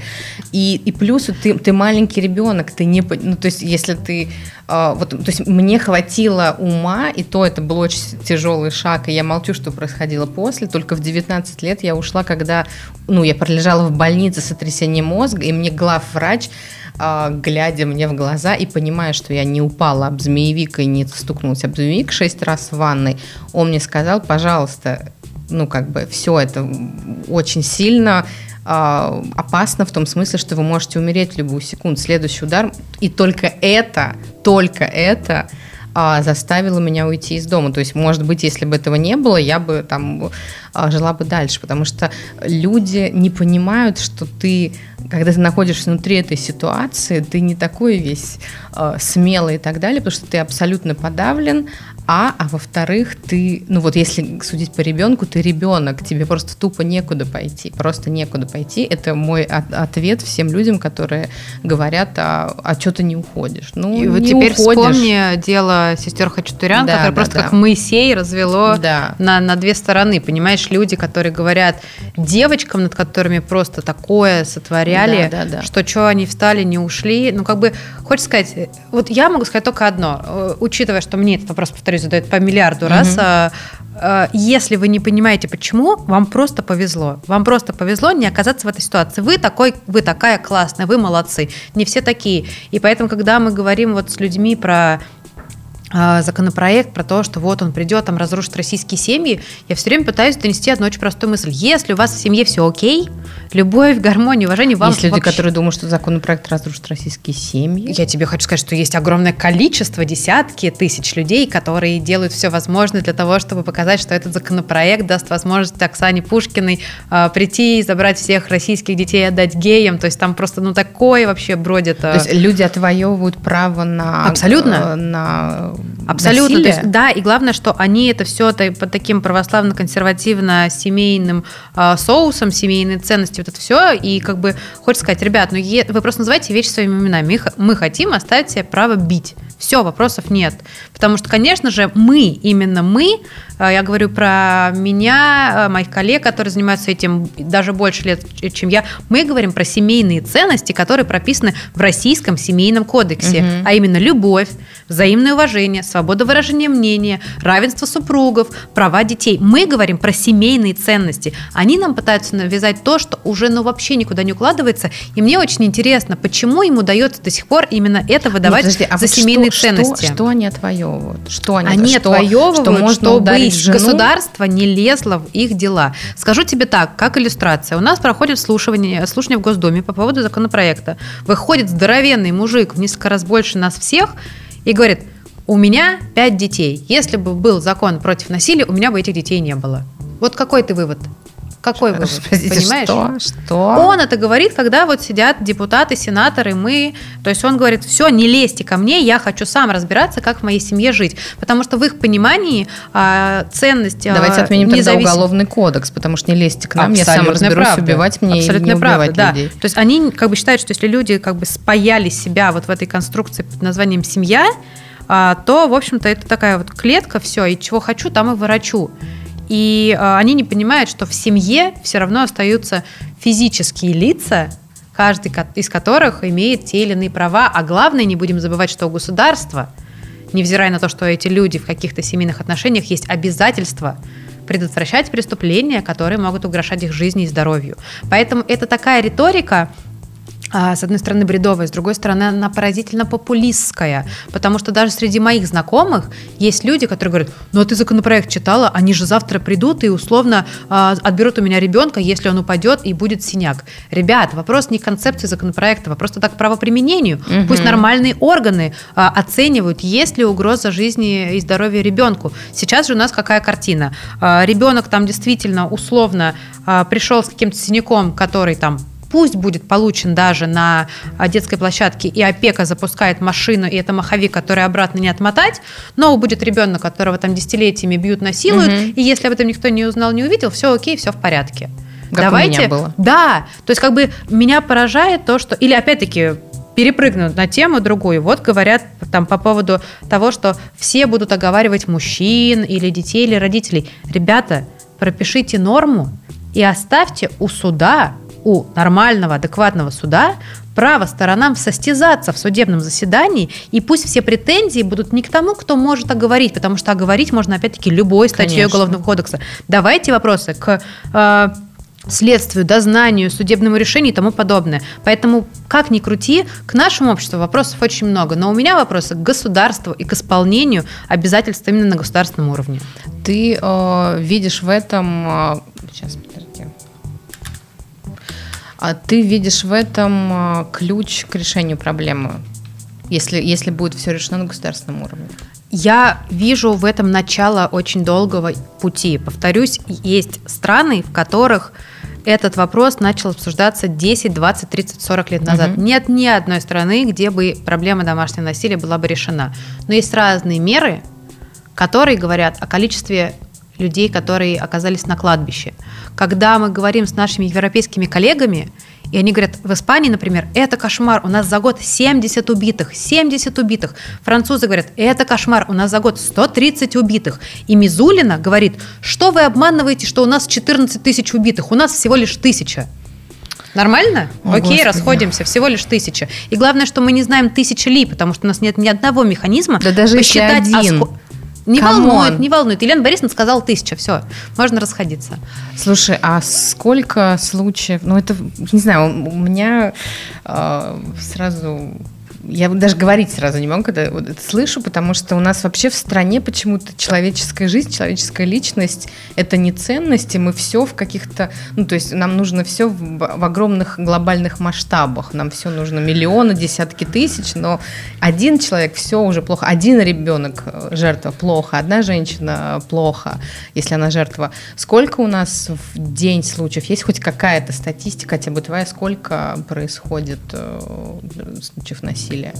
И, и плюс ты, ты маленький ребенок, ты не... Ну, то есть, если ты... Э, вот, то есть, мне хватило ума, и то это был очень тяжелый шаг, и я молчу, что происходило после. Только в 19 лет я ушла, когда... Ну, я пролежала в больнице с сотрясением мозга, и мне главврач а, глядя мне в глаза и понимая, что я не упала об змеевик и не стукнулась об змеевик шесть раз в ванной, он мне сказал, пожалуйста, ну, как бы все это очень сильно э, опасно в том смысле, что вы можете умереть в любую секунду. Следующий удар, и только это, только это а, заставило меня уйти из дома. То есть, может быть, если бы этого не было, я бы там а, жила бы дальше, потому что люди не понимают, что ты, когда ты находишься внутри этой ситуации, ты не такой весь э, смелый и так далее, потому что ты абсолютно подавлен, а, а во-вторых, ты, ну вот если судить по ребенку, ты ребенок, тебе просто тупо некуда пойти, просто некуда пойти. Это мой от, ответ всем людям, которые говорят, а, а что ты не уходишь? Ну, И вот теперь уходишь. вспомни дело сестер Хачатурян, да, которое да, просто да. как Моисей развело да. на, на две стороны. Понимаешь, люди, которые говорят девочкам, над которыми просто такое сотворяли, да, да, да. что что они встали, не ушли. Ну, как бы, хочется сказать, вот я могу сказать только одно, э, учитывая, что мне этот вопрос повторяю, повторюсь, задают по миллиарду раз. А, а, если вы не понимаете, почему, вам просто повезло. Вам просто повезло не оказаться в этой ситуации. Вы такой, вы такая классная, вы молодцы. Не все такие. И поэтому, когда мы говорим вот с людьми про законопроект про то, что вот он придет, там разрушит российские семьи, я все время пытаюсь донести одну очень простую мысль. Если у вас в семье все окей, любовь, гармония, уважение вам Есть люди, вообще... которые думают, что законопроект разрушит российские семьи. Я тебе хочу сказать, что есть огромное количество, десятки тысяч людей, которые делают все возможное для того, чтобы показать, что этот законопроект даст возможность Оксане Пушкиной э, прийти и забрать всех российских детей и отдать геям. То есть там просто ну такое вообще бродит. То есть люди отвоевывают право на... Абсолютно. Э, на Um, Абсолютно. То есть, да, и главное, что они это все под таким православно-консервативно-семейным э, соусом, семейные ценности, вот это все. И как бы хочется сказать, ребят, ну е- вы просто называйте вещи своими именами. Мы хотим оставить себе право бить. Все, вопросов нет. Потому что, конечно же, мы, именно мы, э, я говорю про меня, э, моих коллег, которые занимаются этим даже больше лет, чем я, мы говорим про семейные ценности, которые прописаны в Российском семейном кодексе, угу. а именно любовь, взаимное уважение, свобода выражения мнения, равенство супругов, права детей. Мы говорим про семейные ценности. Они нам пытаются навязать то, что уже ну, вообще никуда не укладывается. И мне очень интересно, почему им удается до сих пор именно это выдавать Нет, подожди, а за вот семейные что, ценности. Что, что они отвоевывают? Что они, они что, отвоевывают, что можно чтобы государство не лезло в их дела. Скажу тебе так, как иллюстрация. У нас проходит слушание, слушание в Госдуме по поводу законопроекта. Выходит здоровенный мужик в несколько раз больше нас всех и говорит, у меня пять детей. Если бы был закон против насилия, у меня бы этих детей не было. Вот какой ты вывод? Какой вывод? Простите, Понимаешь? Что? Что? Он это говорит, когда вот сидят депутаты, сенаторы, мы. То есть он говорит, все, не лезьте ко мне, я хочу сам разбираться, как в моей семье жить. Потому что в их понимании а, ценность... А, Давайте отменим независим... тогда уголовный кодекс, потому что не лезьте к нам, Абсолютно я сам разберусь, правда. убивать мне Абсолютно не правда, убивать да. людей. То есть они как бы считают, что если люди как бы спаяли себя вот в этой конструкции под названием «семья», то, в общем-то, это такая вот клетка, все, и чего хочу, там и ворочу. И э, они не понимают, что в семье все равно остаются физические лица, каждый из которых имеет те или иные права. А главное, не будем забывать, что у государства невзирая на то, что эти люди в каких-то семейных отношениях, есть обязательство предотвращать преступления, которые могут угрожать их жизни и здоровью. Поэтому это такая риторика, а, с одной стороны, бредовая, с другой стороны, она поразительно популистская, потому что даже среди моих знакомых есть люди, которые говорят, ну а ты законопроект читала, они же завтра придут и условно э, отберут у меня ребенка, если он упадет и будет синяк. Ребят, вопрос не концепции законопроекта, вопрос так к правоприменению. Угу. Пусть нормальные органы э, оценивают, есть ли угроза жизни и здоровья ребенку. Сейчас же у нас какая картина? Э, ребенок там действительно условно э, пришел с каким-то синяком, который там пусть будет получен даже на а, детской площадке, и опека запускает машину, и это маховик, который обратно не отмотать, но будет ребенок, которого там десятилетиями бьют, насилуют, угу. и если об этом никто не узнал, не увидел, все окей, все в порядке. Как Давайте, у меня было. Да, то есть как бы меня поражает то, что, или опять-таки перепрыгнут на тему другую. Вот говорят там по поводу того, что все будут оговаривать мужчин или детей или родителей. Ребята, пропишите норму и оставьте у суда у нормального, адекватного суда право сторонам состязаться в судебном заседании, и пусть все претензии будут не к тому, кто может оговорить, потому что оговорить можно, опять-таки, любой статьей Конечно. Уголовного кодекса. Давайте вопросы к э, следствию, дознанию, судебному решению и тому подобное. Поэтому, как ни крути, к нашему обществу вопросов очень много. Но у меня вопросы к государству и к исполнению обязательств именно на государственном уровне. Ты э, видишь в этом... Э, сейчас, а ты видишь в этом а, ключ к решению проблемы, если, если будет все решено на государственном уровне? Я вижу в этом начало очень долгого пути. Повторюсь, есть страны, в которых этот вопрос начал обсуждаться 10, 20, 30, 40 лет назад. Угу. Нет ни одной страны, где бы проблема домашнего насилия была бы решена. Но есть разные меры, которые говорят о количестве людей, которые оказались на кладбище. Когда мы говорим с нашими европейскими коллегами, и они говорят, в Испании, например, это кошмар, у нас за год 70 убитых, 70 убитых. Французы говорят, это кошмар, у нас за год 130 убитых. И Мизулина говорит, что вы обманываете, что у нас 14 тысяч убитых, у нас всего лишь тысяча. Нормально? О, Окей, Господи. расходимся, всего лишь тысяча. И главное, что мы не знаем тысячи ли, потому что у нас нет ни одного механизма да даже посчитать, если один. А не Come on. волнует, не волнует. Елена Борисовна сказала тысяча, все, можно расходиться. Слушай, а сколько случаев, ну это, не знаю, у меня э, сразу я даже говорить сразу не могу, когда вот это слышу, потому что у нас вообще в стране почему-то человеческая жизнь, человеческая личность – это не ценности, мы все в каких-то, ну, то есть нам нужно все в, в огромных глобальных масштабах, нам все нужно миллионы, десятки тысяч, но один человек – все уже плохо, один ребенок – жертва плохо, одна женщина – плохо, если она жертва. Сколько у нас в день случаев? Есть хоть какая-то статистика, хотя бы твоя, сколько происходит э, случаев насилия? Насилия?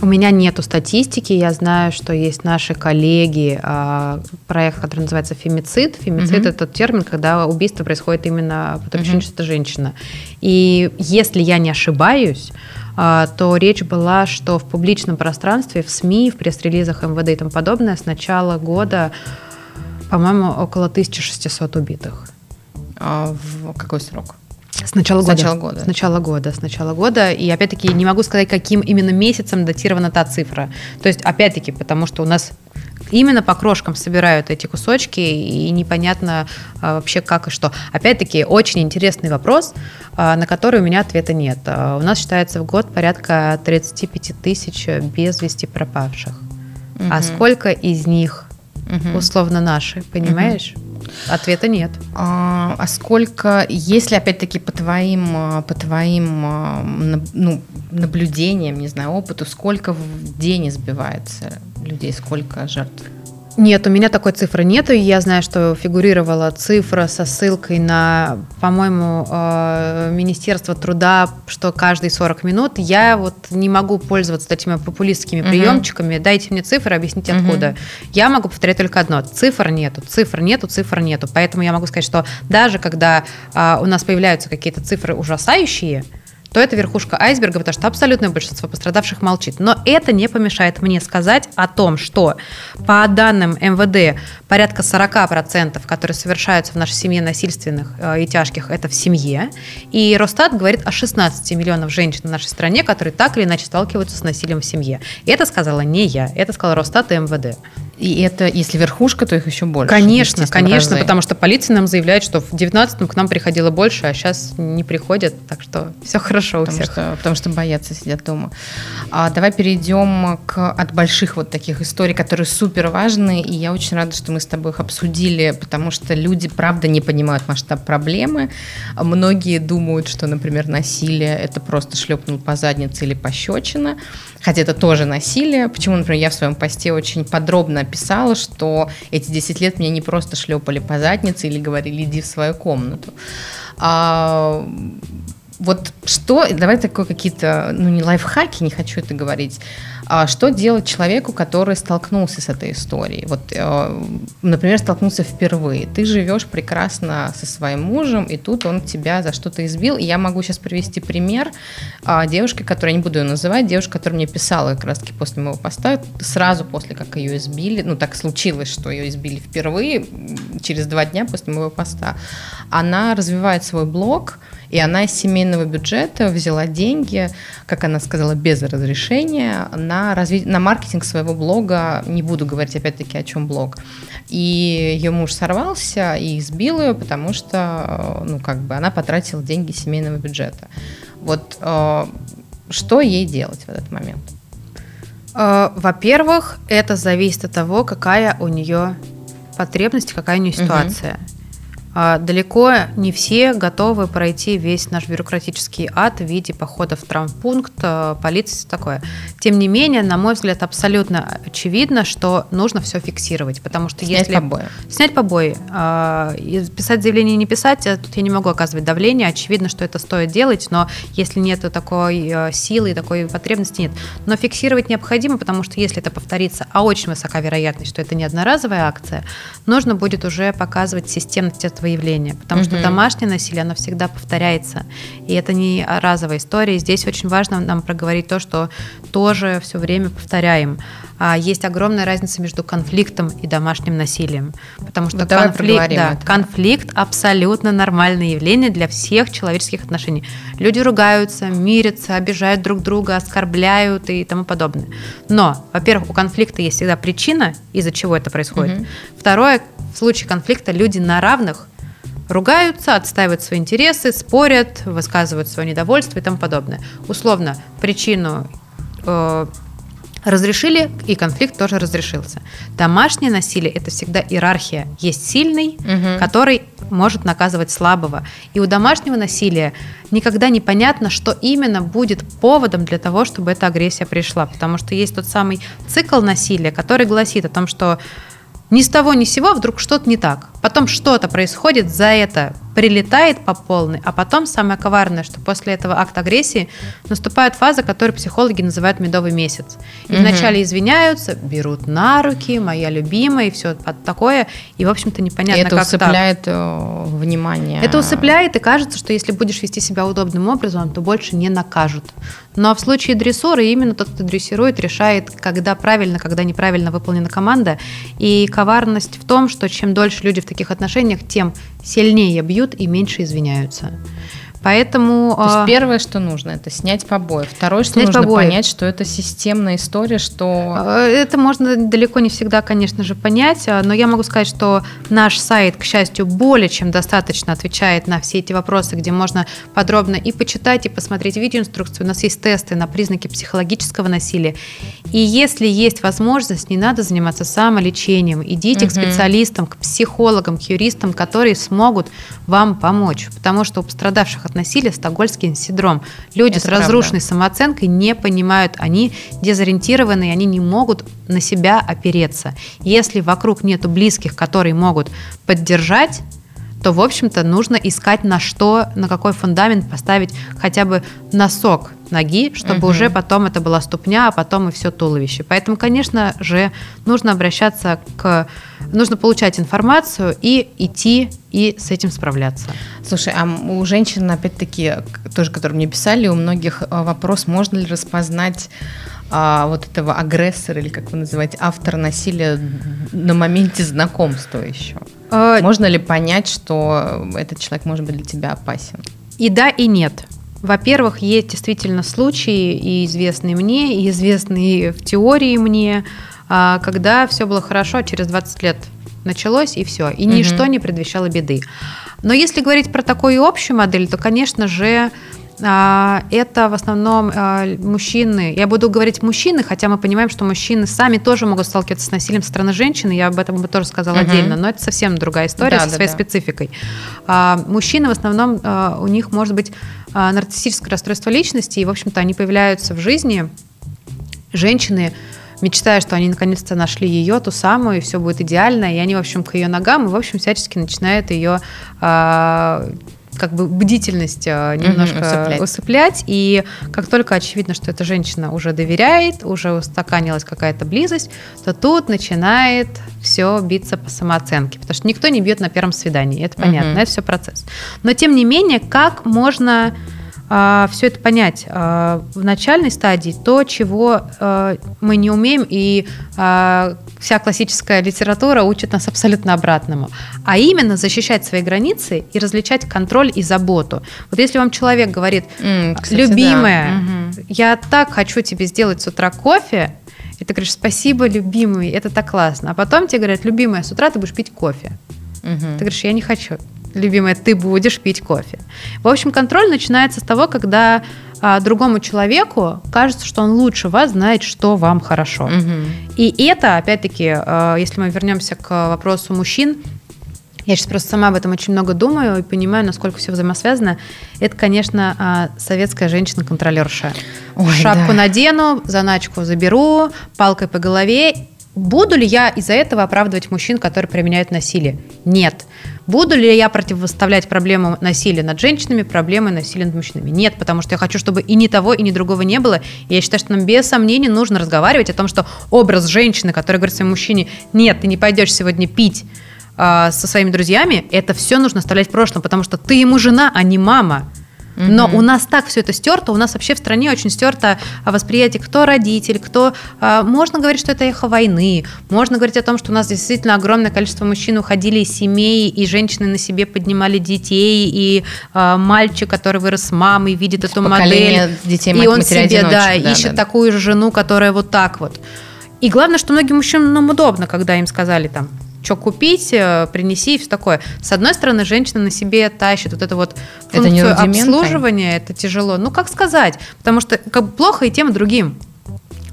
У меня нету статистики. Я знаю, что есть наши коллеги, а, проект, который называется фемицид. Фемицид угу. это тот термин, когда убийство происходит именно по той причине, что это женщина. И если я не ошибаюсь, а, то речь была, что в публичном пространстве, в СМИ, в пресс-релизах МВД и тому подобное с начала года, по-моему, около 1600 убитых. А в какой срок? С начала года. С начала года. С начала года. С начала года. И опять-таки не могу сказать, каким именно месяцем датирована та цифра. То есть, опять-таки, потому что у нас именно по крошкам собирают эти кусочки, и непонятно а, вообще как и что. Опять-таки, очень интересный вопрос, а, на который у меня ответа нет. А, у нас считается в год порядка 35 тысяч без вести пропавших. Угу. А сколько из них угу. условно наши, понимаешь? Угу. Ответа нет. А, а сколько, если опять-таки по твоим, а, по твоим а, ну, наблюдениям, не знаю, опыту, сколько в день избивается людей, сколько жертв? Нет, у меня такой цифры нету. Я знаю, что фигурировала цифра со ссылкой на, по-моему, э, Министерство труда, что каждые 40 минут. Я вот не могу пользоваться этими популистскими uh-huh. приемчиками. Дайте мне цифры, объясните uh-huh. откуда. Я могу повторять только одно. Цифр нету, цифр нету, цифр нету. Поэтому я могу сказать, что даже когда э, у нас появляются какие-то цифры ужасающие, то это верхушка айсберга, потому что абсолютное большинство пострадавших молчит. Но это не помешает мне сказать о том, что по данным МВД порядка 40%, которые совершаются в нашей семье насильственных э, и тяжких, это в семье. И Росстат говорит о 16 миллионов женщин в нашей стране, которые так или иначе сталкиваются с насилием в семье. Это сказала не я, это сказал Росстат и МВД. И это, если верхушка, то их еще больше. Конечно, конечно, потому что полиция нам заявляет, что в 19-м к нам приходило больше, а сейчас не приходят, так что все хорошо потому у всех. Что, потому что боятся, сидят дома. А, давай перейдем к, от больших вот таких историй, которые супер важны, и я очень рада, что мы с тобой их обсудили, потому что люди, правда, не понимают масштаб проблемы. Многие думают, что, например, насилие – это просто шлепнул по заднице или пощечина, хотя это тоже насилие. Почему, например, я в своем посте очень подробно описала, что эти 10 лет меня не просто шлепали по заднице или говорили, иди в свою комнату. А, вот что, давай такое какие-то, ну не лайфхаки, не хочу это говорить, а что делать человеку, который столкнулся с этой историей? Вот, э, например, столкнулся впервые. Ты живешь прекрасно со своим мужем, и тут он тебя за что-то избил. И я могу сейчас привести пример а, девушки, которую я не буду ее называть, девушка, которая мне писала как раз-таки после моего поста, сразу после, как ее избили, ну так случилось, что ее избили впервые, через два дня после моего поста. Она развивает свой блог, и она из семейного бюджета взяла деньги, как она сказала, без разрешения, на, разви... на маркетинг своего блога. Не буду говорить опять-таки, о чем блог. И ее муж сорвался и избил ее, потому что ну, как бы она потратила деньги семейного бюджета. Вот э, что ей делать в этот момент? Э, во-первых, это зависит от того, какая у нее потребность, какая у нее ситуация. Угу. А, далеко не все готовы пройти весь наш бюрократический ад в виде похода в травмпункт, а, полиции, такое. Тем не менее, на мой взгляд, абсолютно очевидно, что нужно все фиксировать, потому что снять если... побои. Снять побои. А, писать заявление не писать, тут я не могу оказывать давление, очевидно, что это стоит делать, но если нет такой силы и такой потребности, нет. Но фиксировать необходимо, потому что если это повторится, а очень высока вероятность, что это не одноразовая акция, нужно будет уже показывать системность этого явления, потому mm-hmm. что домашнее насилие, оно всегда повторяется, и это не разовая история. И здесь очень важно нам проговорить то, что тоже все время повторяем. А есть огромная разница между конфликтом и домашним насилием, потому что ну, конфликт, да, конфликт абсолютно нормальное явление для всех человеческих отношений. Люди ругаются, мирятся, обижают друг друга, оскорбляют и тому подобное. Но, во-первых, у конфликта есть всегда причина, из-за чего это происходит. Угу. Второе, в случае конфликта люди на равных ругаются, отстаивают свои интересы, спорят, высказывают свое недовольство и тому подобное. Условно, причину э, разрешили, и конфликт тоже разрешился. Домашнее насилие – это всегда иерархия. Есть сильный, угу. который может наказывать слабого. И у домашнего насилия никогда не понятно, что именно будет поводом для того, чтобы эта агрессия пришла. Потому что есть тот самый цикл насилия, который гласит о том, что ни с того ни с сего вдруг что-то не так. Потом что-то происходит, за это прилетает по полной, а потом самое коварное, что после этого акта агрессии наступает фаза, которую психологи называют медовый месяц. И угу. вначале извиняются, берут на руки, моя любимая, и все такое, и, в общем-то, непонятно, и это как усыпляет так. Э, внимание. Это усыпляет, и кажется, что если будешь вести себя удобным образом, то больше не накажут. Но в случае дрессуры именно тот, кто дрессирует, решает, когда правильно, когда неправильно выполнена команда. И коварность в том, что чем дольше люди в таких отношениях, тем сильнее бьют и меньше извиняются. Поэтому... То есть а, первое, что нужно, это снять побои. Второе, что нужно побои. понять, что это системная история, что... А, это можно далеко не всегда, конечно же, понять, а, но я могу сказать, что наш сайт, к счастью, более чем достаточно отвечает на все эти вопросы, где можно подробно и почитать, и посмотреть видеоинструкцию. У нас есть тесты на признаки психологического насилия. И если есть возможность, не надо заниматься самолечением. Идите угу. к специалистам, к психологам, к юристам, которые смогут вам помочь. Потому что у пострадавших от от насилия стокгольмский синдром. Люди Это с разрушенной правда. самооценкой не понимают, они дезориентированы, они не могут на себя опереться. Если вокруг нету близких, которые могут поддержать, то, в общем-то, нужно искать на что, на какой фундамент поставить хотя бы носок ноги, чтобы угу. уже потом это была ступня, а потом и все туловище. Поэтому, конечно же, нужно обращаться к... Нужно получать информацию и идти и с этим справляться. Слушай, а у женщин, опять-таки, тоже, которые мне писали, у многих э, вопрос, можно ли распознать а, вот этого агрессора, или как вы называете, автора насилия на моменте знакомства еще? А... Можно ли понять, что этот человек может быть для тебя опасен? И да, и нет. Во-первых, есть действительно случаи, и известные мне, и известные в теории мне, а, когда все было хорошо, а через 20 лет началось, и все. И ничто угу. не предвещало беды. Но если говорить про такую общую модель, то, конечно же, это в основном а, мужчины. Я буду говорить мужчины, хотя мы понимаем, что мужчины сами тоже могут сталкиваться с насилием со стороны женщины. Я об этом бы тоже сказала угу. отдельно, но это совсем другая история да, со своей да. спецификой. А, мужчины в основном у них может быть нарциссическое расстройство личности, и, в общем-то, они появляются в жизни. Женщины мечтая, что они наконец-то нашли ее, ту самую, и все будет идеально, и они, в общем, к ее ногам, и, в общем, всячески начинают ее как бы бдительность э, немножко угу, усыплять. усыплять. И как только очевидно, что эта женщина уже доверяет, уже устаканилась какая-то близость, то тут начинает все биться по самооценке. Потому что никто не бьет на первом свидании. Это понятно, угу. это все процесс. Но тем не менее, как можно а, все это понять а, в начальной стадии, то, чего а, мы не умеем, и вся классическая литература учит нас абсолютно обратному, а именно защищать свои границы и различать контроль и заботу. Вот если вам человек говорит, mm, кстати, любимая, да. я так хочу тебе сделать с утра кофе, и ты говоришь, спасибо, любимый, это так классно. А потом тебе говорят, любимая, с утра ты будешь пить кофе. Угу. Ты говоришь, я не хочу любимая, ты будешь пить кофе. В общем, контроль начинается с того, когда а, другому человеку кажется, что он лучше вас знает, что вам хорошо. Угу. И это, опять-таки, а, если мы вернемся к вопросу мужчин, я сейчас просто сама об этом очень много думаю и понимаю, насколько все взаимосвязано. Это, конечно, а, советская женщина-контролерша. Ой, Шапку да. надену, заначку заберу, палкой по голове. Буду ли я из-за этого оправдывать мужчин, которые применяют насилие? Нет. Буду ли я противоставлять проблему насилия над женщинами проблемой насилия над мужчинами? Нет, потому что я хочу, чтобы и ни того, и ни другого не было. Я считаю, что нам без сомнений нужно разговаривать о том, что образ женщины, которая говорит своему мужчине, нет, ты не пойдешь сегодня пить э, со своими друзьями, это все нужно оставлять в прошлом, потому что ты ему жена, а не мама. Но у нас так все это стерто, у нас вообще в стране очень стерто восприятие, кто родитель, кто... А, можно говорить, что это эхо войны, можно говорить о том, что у нас действительно огромное количество мужчин уходили из семей, и женщины на себе поднимали детей, и а, мальчик, который вырос с мамой, видит эту модель. детей, и он себе, да, да, ищет да. такую же жену, которая вот так вот. И главное, что многим мужчинам удобно, когда им сказали там, что купить, э, принеси и все такое. С одной стороны, женщина на себе тащит вот это вот функцию это обслуживания, это тяжело. Ну, как сказать? Потому что как плохо и тем, и другим.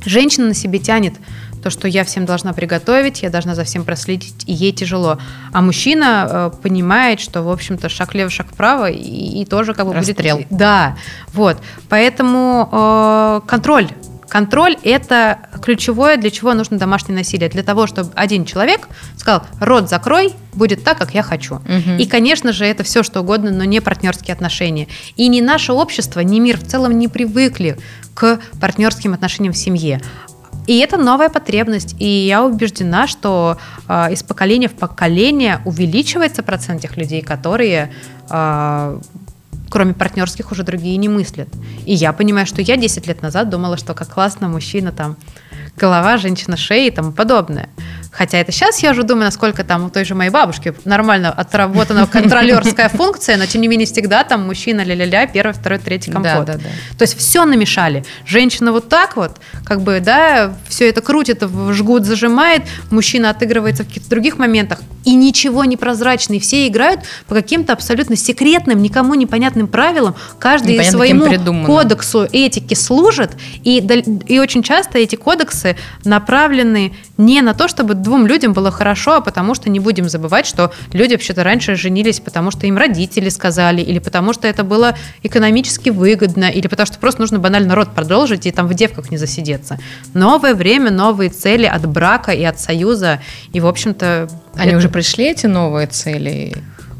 Женщина на себе тянет то, что я всем должна приготовить, я должна за всем проследить, и ей тяжело. А мужчина э, понимает, что, в общем-то, шаг влево, шаг вправо, и, и тоже как бы Расстрел. будет... Да, вот. Поэтому э, контроль Контроль – это ключевое, для чего нужно домашнее насилие. Для того, чтобы один человек сказал, рот закрой, будет так, как я хочу. Угу. И, конечно же, это все что угодно, но не партнерские отношения. И ни наше общество, ни мир в целом не привыкли к партнерским отношениям в семье. И это новая потребность. И я убеждена, что э, из поколения в поколение увеличивается процент тех людей, которые э, кроме партнерских, уже другие не мыслят. И я понимаю, что я 10 лет назад думала, что как классно мужчина там голова, женщина, шея и тому подобное. Хотя это сейчас я уже думаю, насколько там у той же моей бабушки нормально отработана контролерская функция, но тем не менее всегда там мужчина ля-ля-ля, первый, второй, третий компот. Да, да, да. То есть все намешали. Женщина вот так вот, как бы, да, все это крутит, жгут, зажимает, мужчина отыгрывается в каких-то других моментах, и ничего не прозрачно, и все играют по каким-то абсолютно секретным, никому непонятным правилам, каждый Непонятно, своему кодексу этики служит, и, и очень часто эти кодексы направлены не на то, чтобы двум людям было хорошо, а потому что не будем забывать, что люди вообще-то раньше женились, потому что им родители сказали, или потому что это было экономически выгодно, или потому что просто нужно банально род продолжить и там в девках не засидеться. Новое время, новые цели от брака и от союза, и, в общем-то... Они это... уже пришли, эти новые цели?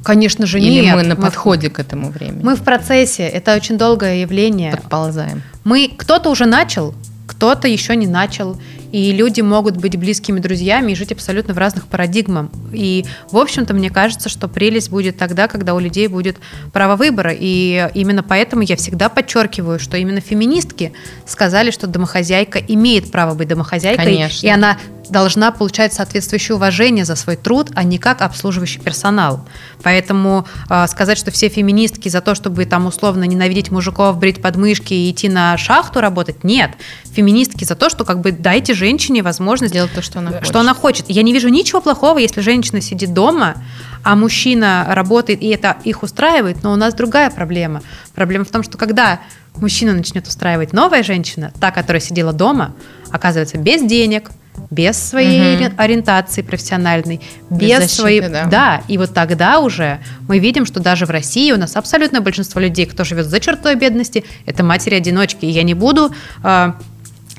Конечно же, Или нет. мы на подходе мы, к этому времени? Мы в процессе, это очень долгое явление. Подползаем. Мы, кто-то уже начал, кто-то еще не начал. И люди могут быть близкими друзьями и жить абсолютно в разных парадигмах. И, в общем-то, мне кажется, что прелесть будет тогда, когда у людей будет право выбора. И именно поэтому я всегда подчеркиваю, что именно феминистки сказали, что домохозяйка имеет право быть домохозяйкой. Конечно. И она должна получать соответствующее уважение за свой труд, а не как обслуживающий персонал. Поэтому э, сказать, что все феминистки за то, чтобы там условно ненавидеть мужиков, брить подмышки и идти на шахту работать, нет. Феминистки за то, что как бы дайте женщине возможность делать то, что она хочет. Что она хочет. Я не вижу ничего плохого, если женщина сидит дома, а мужчина работает, и это их устраивает, но у нас другая проблема. Проблема в том, что когда мужчина начнет устраивать новая женщина, та, которая сидела дома, оказывается без денег, без своей угу. ориентации профессиональной, без, без защиты, своей... Да. да, и вот тогда уже мы видим, что даже в России у нас абсолютное большинство людей, кто живет за чертой бедности, это матери-одиночки. И я не буду... Э,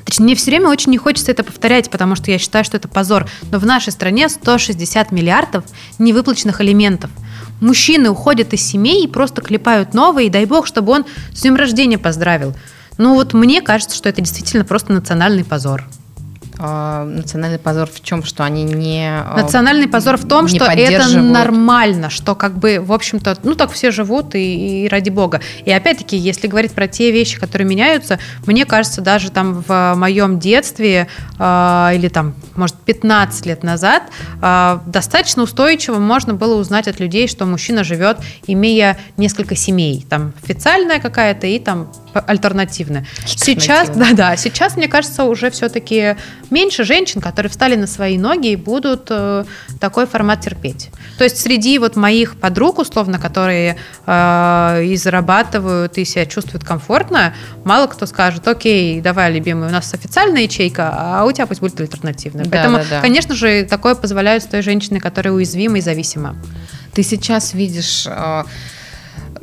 Точнее, мне все время очень не хочется это повторять, потому что я считаю, что это позор. Но в нашей стране 160 миллиардов невыплаченных алиментов. Мужчины уходят из семей и просто клепают новые, и дай бог, чтобы он с днем рождения поздравил. Ну вот мне кажется, что это действительно просто национальный позор. А, национальный позор в чем, что они не а, национальный позор в том, что это нормально, что как бы в общем-то, ну так все живут и, и ради бога. И опять-таки, если говорить про те вещи, которые меняются, мне кажется, даже там в моем детстве э, или там, может, 15 лет назад э, достаточно устойчиво можно было узнать от людей, что мужчина живет, имея несколько семей, там официальная какая-то и там альтернативная. Сейчас, (laughs) да, да, сейчас мне кажется уже все-таки меньше женщин, которые встали на свои ноги и будут э, такой формат терпеть. То есть среди вот моих подруг, условно, которые э, и зарабатывают, и себя чувствуют комфортно, мало кто скажет, окей, давай, любимый, у нас официальная ячейка, а у тебя пусть будет альтернативная. Да, Поэтому, да, да. конечно же, такое позволяют той женщине, которая уязвима и зависима. Ты сейчас видишь... Э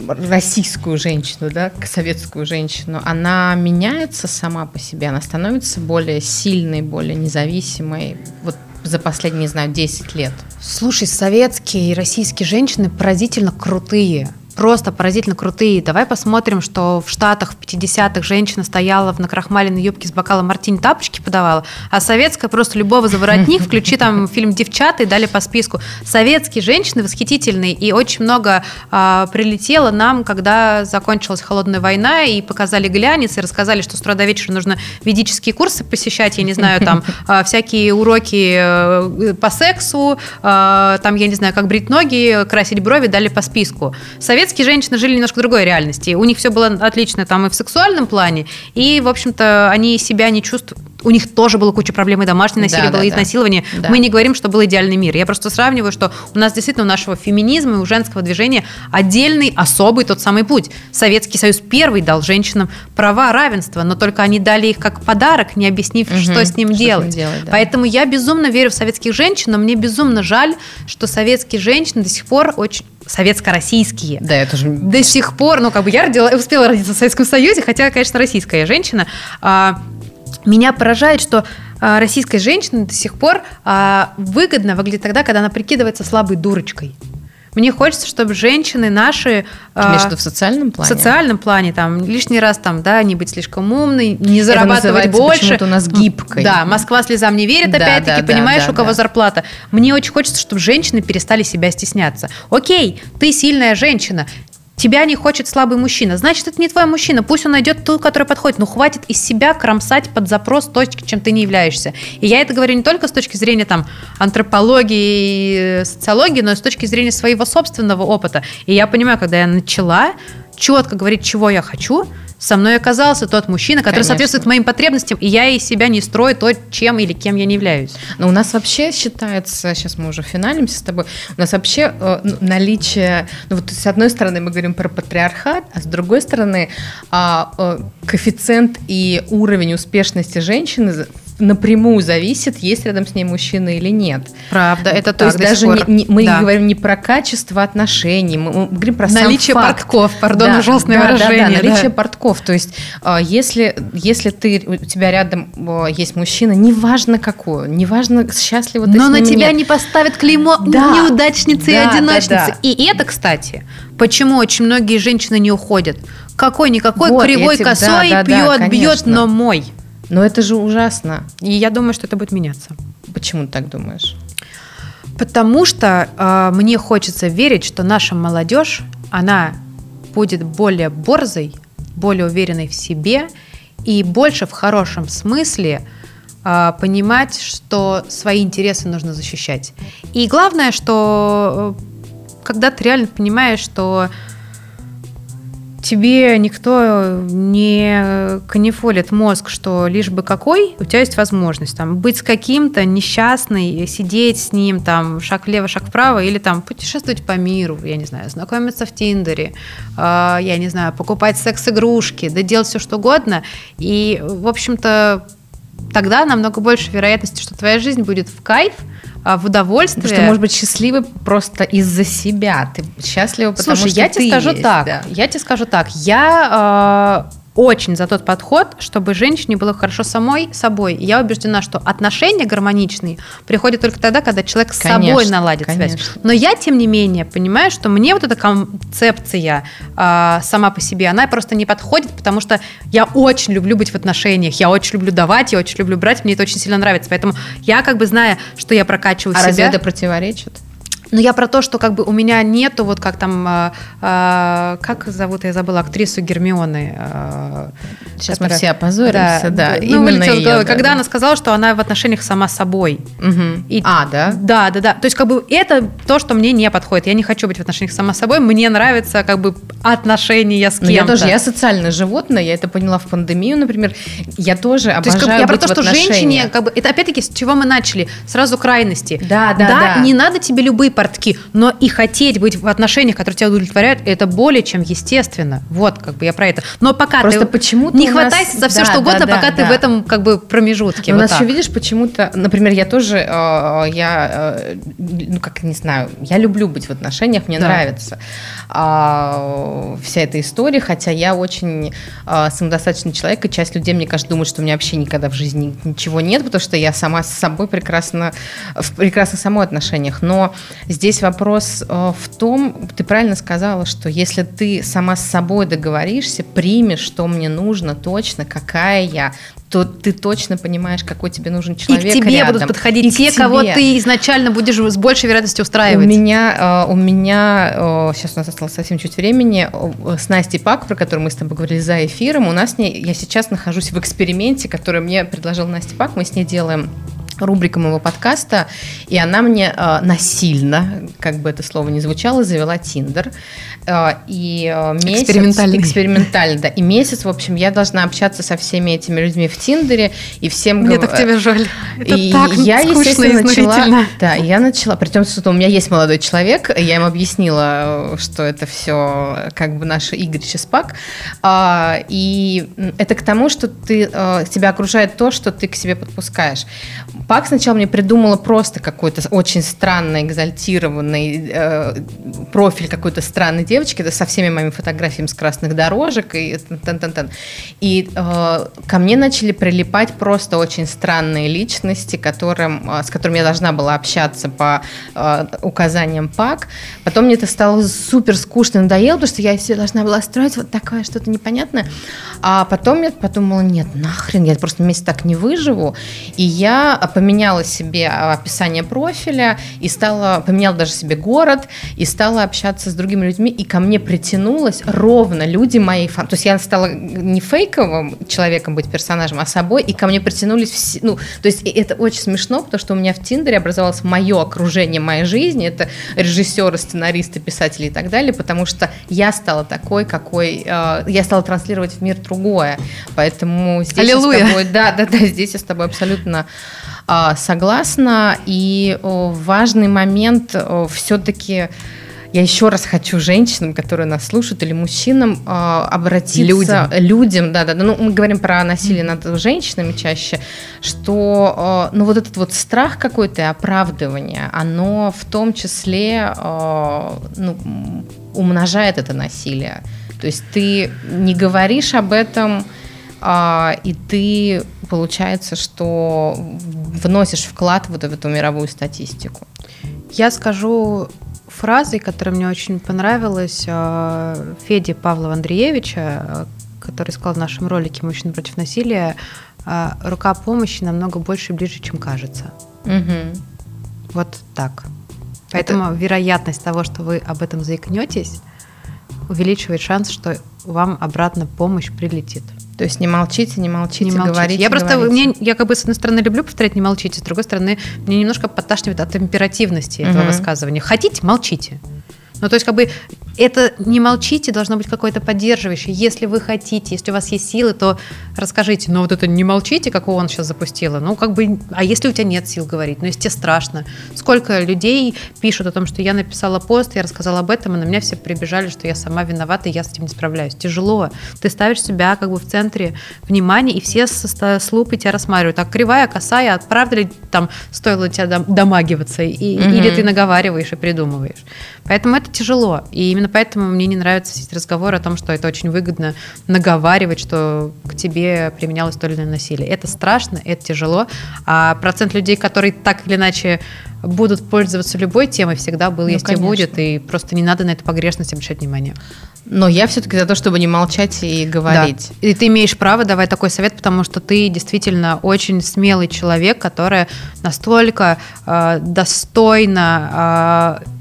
российскую женщину, да, советскую женщину, она меняется сама по себе, она становится более сильной, более независимой. Вот за последние, не знаю, 10 лет. Слушай, советские и российские женщины поразительно крутые просто поразительно крутые. Давай посмотрим, что в Штатах в 50-х женщина стояла в накрахмаленной юбке с бокалом мартини тапочки подавала, а советская просто любого за воротник, включи там (laughs) фильм «Девчата» и дали по списку. Советские женщины восхитительные, и очень много а, прилетело нам, когда закончилась холодная война, и показали глянец, и рассказали, что с утра до вечера нужно ведические курсы посещать, я не знаю, там (laughs) а, всякие уроки а, по сексу, а, там, я не знаю, как брить ноги, красить брови, дали по списку. Советские советские женщины жили немножко в другой реальности. У них все было отлично там и в сексуальном плане, и, в общем-то, они себя не чувствуют у них тоже было куча проблем, и домашнее насилие да, было, да, изнасилование. Да. Мы не говорим, что был идеальный мир. Я просто сравниваю, что у нас действительно у нашего феминизма и у женского движения отдельный, особый тот самый путь. Советский Союз первый дал женщинам права, равенства, но только они дали их как подарок, не объяснив, угу, что с ним что делать. С ним делать да. Поэтому я безумно верю в советских женщин, но мне безумно жаль, что советские женщины до сих пор очень советско-российские. Да, это же... До сих пор, ну, как бы я родила, успела родиться в Советском Союзе, хотя, конечно, российская женщина. А, меня поражает, что а, российская женщина до сих пор а, выгодно выглядит тогда, когда она прикидывается слабой дурочкой. Мне хочется, чтобы женщины наши... Между в социальном плане? В социальном плане, там, лишний раз, там, да, не быть слишком умной, не зарабатывать Это больше. у нас гибкой. Да, Москва слезам не верит, да, опять-таки, да, понимаешь, да, у кого да. зарплата. Мне очень хочется, чтобы женщины перестали себя стесняться. Окей, ты сильная женщина, тебя не хочет слабый мужчина, значит, это не твой мужчина, пусть он найдет ту, которая подходит, но хватит из себя кромсать под запрос то, чем ты не являешься. И я это говорю не только с точки зрения там антропологии и социологии, но и с точки зрения своего собственного опыта. И я понимаю, когда я начала четко говорить, чего я хочу, со мной оказался тот мужчина, который Конечно. соответствует моим потребностям, и я из себя не строю то, чем или кем я не являюсь. Но у нас вообще считается, сейчас мы уже финалимся с тобой, у нас вообще э, ну, наличие, ну вот с одной стороны мы говорим про патриархат, а с другой стороны э, э, коэффициент и уровень успешности женщины напрямую зависит, есть рядом с ней мужчина или нет. Правда, это То так. есть даже не, не, мы да. говорим не про качество отношений, мы, мы говорим про наличие сам факт. портков, пардон, да, ужасное да, выражение. Да, да, наличие да. портков. То есть а, если, если ты, у тебя рядом есть мужчина, неважно какой, неважно, счастливо ты Но на тебя нет. не поставят клеймо да, неудачницы да, и одиночницы. Да, да. И это, кстати, почему очень многие женщины не уходят. Какой-никакой вот, кривой этим, косой да, да, бьет, да, бьет, но мой. Но это же ужасно. И я думаю, что это будет меняться. Почему ты так думаешь? Потому что э, мне хочется верить, что наша молодежь, она будет более борзой, более уверенной в себе и больше в хорошем смысле э, понимать, что свои интересы нужно защищать. И главное, что э, когда ты реально понимаешь, что тебе никто не канифолит мозг, что лишь бы какой, у тебя есть возможность там быть с каким-то несчастный, сидеть с ним там шаг влево, шаг вправо, или там путешествовать по миру, я не знаю, знакомиться в Тиндере, э, я не знаю, покупать секс-игрушки, да делать все что угодно. И, в общем-то, тогда намного больше вероятности, что твоя жизнь будет в кайф, в удовольствие. Потому что, может быть, счастливы просто из-за себя. Ты счастлива, потому Слушай, что я тебе скажу есть, так. Да. Я тебе скажу так. Я э, очень за тот подход, чтобы женщине было хорошо самой собой. И я убеждена, что отношения гармоничные приходят только тогда, когда человек с конечно, собой наладит конечно. связь. Но я, тем не менее, понимаю, что мне вот эта концепция э, сама по себе, она просто не подходит, потому что я очень люблю быть в отношениях, я очень люблю давать, я очень люблю брать, мне это очень сильно нравится. Поэтому я как бы зная, что я прокачиваю а себя... А разве это противоречит? Но я про то, что как бы у меня нету вот как там, э, э, как зовут, я забыла, актрису Гермионы. Э, Сейчас которая, мы все опозоримся, да. да. Ну, именно ее, да, когда да. она сказала, что она в отношениях сама собой. Угу. И, а, да? Да, да, да. То есть как бы это то, что мне не подходит. Я не хочу быть в отношениях сама собой. Мне нравится как бы отношения с кем-то. Но я тоже, я социальное животное, я это поняла в пандемию, например. Я тоже обожаю то есть, как, Я про то, что женщине, как бы, это опять-таки с чего мы начали? Сразу крайности. Да, да, да. Да, не надо тебе любые портки, но и хотеть быть в отношениях, которые тебя удовлетворяют, это более чем естественно. Вот, как бы я про это. Но пока Просто ты почему не хватайся за все, да, что угодно, да, пока да, ты в этом как бы промежутке. Но вот у нас так. еще, видишь, почему-то, например, я тоже, э, я, э, ну как, не знаю, я люблю быть в отношениях, мне нравится э, вся эта история, хотя я очень э, самодостаточный человек, и часть людей, мне кажется, думают, что у меня вообще никогда в жизни ничего нет, потому что я сама с собой прекрасно, в прекрасно самой отношениях. Но здесь вопрос э, в том, ты правильно сказала, что если ты сама с собой договоришься, примешь, что мне нужно точно, какая я, то ты точно понимаешь, какой тебе нужен человек И к тебе рядом. будут подходить и те, кого ты изначально будешь с большей вероятностью устраивать. У меня, э, у меня сейчас у нас осталось совсем чуть времени, с Настей Пак, про которую мы с тобой говорили за эфиром, у нас с ней, я сейчас нахожусь в эксперименте, который мне предложил Настя Пак, мы с ней делаем рубрика моего подкаста, и она мне э, насильно, как бы это слово ни звучало, завела Тиндер. Э, и э, месяц... Экспериментально. Экспериментально, да. И месяц, в общем, я должна общаться со всеми этими людьми в Тиндере, и всем... Мне так тебя жаль. Это и так я, естественно, начала... Да, я начала... При том, что у меня есть молодой человек, я им объяснила, что это все как бы наш Игорь Чеспак. А, и это к тому, что ты, э, тебя окружает то, что ты к себе подпускаешь. Пак сначала мне придумала просто какой-то очень странный, экзальтированный э, профиль какой-то странной девочки, это со всеми моими фотографиями с красных дорожек и тан -тан -тан. И э, ко мне начали прилипать просто очень странные личности, которым, э, с которыми я должна была общаться по э, указаниям Пак. Потом мне это стало супер скучно, надоело, потому что я все должна была строить вот такое что-то непонятное. А потом я подумала, нет, нахрен, я просто вместе так не выживу. И я поменяла себе описание профиля и стала, поменяла даже себе город и стала общаться с другими людьми, и ко мне притянулось ровно люди моей фан. То есть я стала не фейковым человеком быть персонажем, а собой, и ко мне притянулись все. Ну, то есть это очень смешно, потому что у меня в Тиндере образовалось мое окружение моей жизни, это режиссеры, сценаристы, писатели и так далее, потому что я стала такой, какой... Э, я стала транслировать в мир другое. Поэтому здесь Аллилуйя. я с тобой... Да, да, да, здесь я с тобой абсолютно согласна. И важный момент все-таки я еще раз хочу женщинам, которые нас слушают, или мужчинам э, обратиться людям, людям да, да, да, ну мы говорим про насилие над женщинами чаще, что, э, ну вот этот вот страх какой-то оправдывание, оно в том числе, э, ну, умножает это насилие. То есть ты не говоришь об этом, и ты получается, что вносишь вклад вот в эту мировую статистику. Я скажу фразой, которая мне очень понравилась, э, Феди Павлова Андреевича, э, который сказал в нашем ролике «Мужчина против насилия», рука помощи намного больше и ближе, чем кажется. Угу. Вот так. Поэтому Это... вероятность того, что вы об этом заикнетесь, увеличивает шанс, что вам обратно помощь прилетит. То есть не молчите, не молчите, не молчите. говорите. Я просто, говорите. мне, я как бы с одной стороны люблю повторять не молчите, с другой стороны мне немножко подташнивает от императивности этого угу. высказывания. Хотите, молчите. Ну, то есть, как бы, это не молчите, должно быть какое-то поддерживающее. Если вы хотите, если у вас есть силы, то расскажите. Но вот это не молчите, как он сейчас запустила. Ну, как бы, а если у тебя нет сил говорить? Ну, если тебе страшно. Сколько людей пишут о том, что я написала пост, я рассказала об этом, и на меня все прибежали, что я сама виновата, и я с этим не справляюсь. Тяжело. Ты ставишь себя как бы в центре внимания, и все с, лупой тебя рассматривают. А кривая, косая, правда ли там стоило тебя домагиваться? И, угу. Или ты наговариваешь и придумываешь. Поэтому это тяжело. И именно поэтому мне не нравятся эти разговоры о том, что это очень выгодно наговаривать, что к тебе применялось то или иное насилие. Это страшно, это тяжело. А процент людей, которые так или иначе будут пользоваться любой темой, всегда был, ну, есть конечно. и будет. И просто не надо на эту погрешность обращать внимание. Но я все-таки за то, чтобы не молчать и говорить. Да. И ты имеешь право давать такой совет, потому что ты действительно очень смелый человек, который настолько э, достойно э,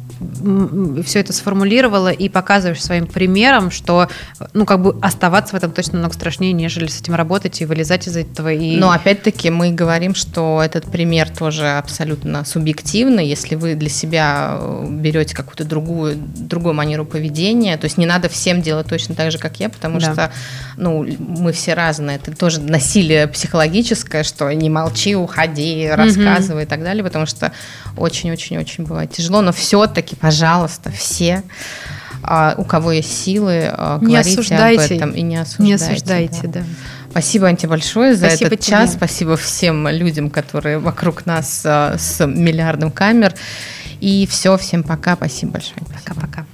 все это сформулировала и показываешь своим примером, что, ну, как бы оставаться в этом точно намного страшнее, нежели с этим работать и вылезать из этого. И... Но опять-таки мы говорим, что этот пример тоже абсолютно субъективный. Если вы для себя э, берете какую-то другую, другую манеру поведения, то есть не надо всем делать точно так же, как я, потому да. что, ну, мы все разные. Это тоже насилие психологическое, что не молчи, уходи, рассказывай угу. и так далее, потому что очень-очень-очень бывает тяжело, но все-таки, пожалуйста, все а, у кого есть силы, а, не говорите осуждайте, об этом и не осуждайте. Не осуждайте, да. да. Спасибо, Анти, большое за Спасибо этот тебе. час. Спасибо всем людям, которые вокруг нас а, с миллиардом камер. И все, всем пока. Спасибо большое. Пока-пока.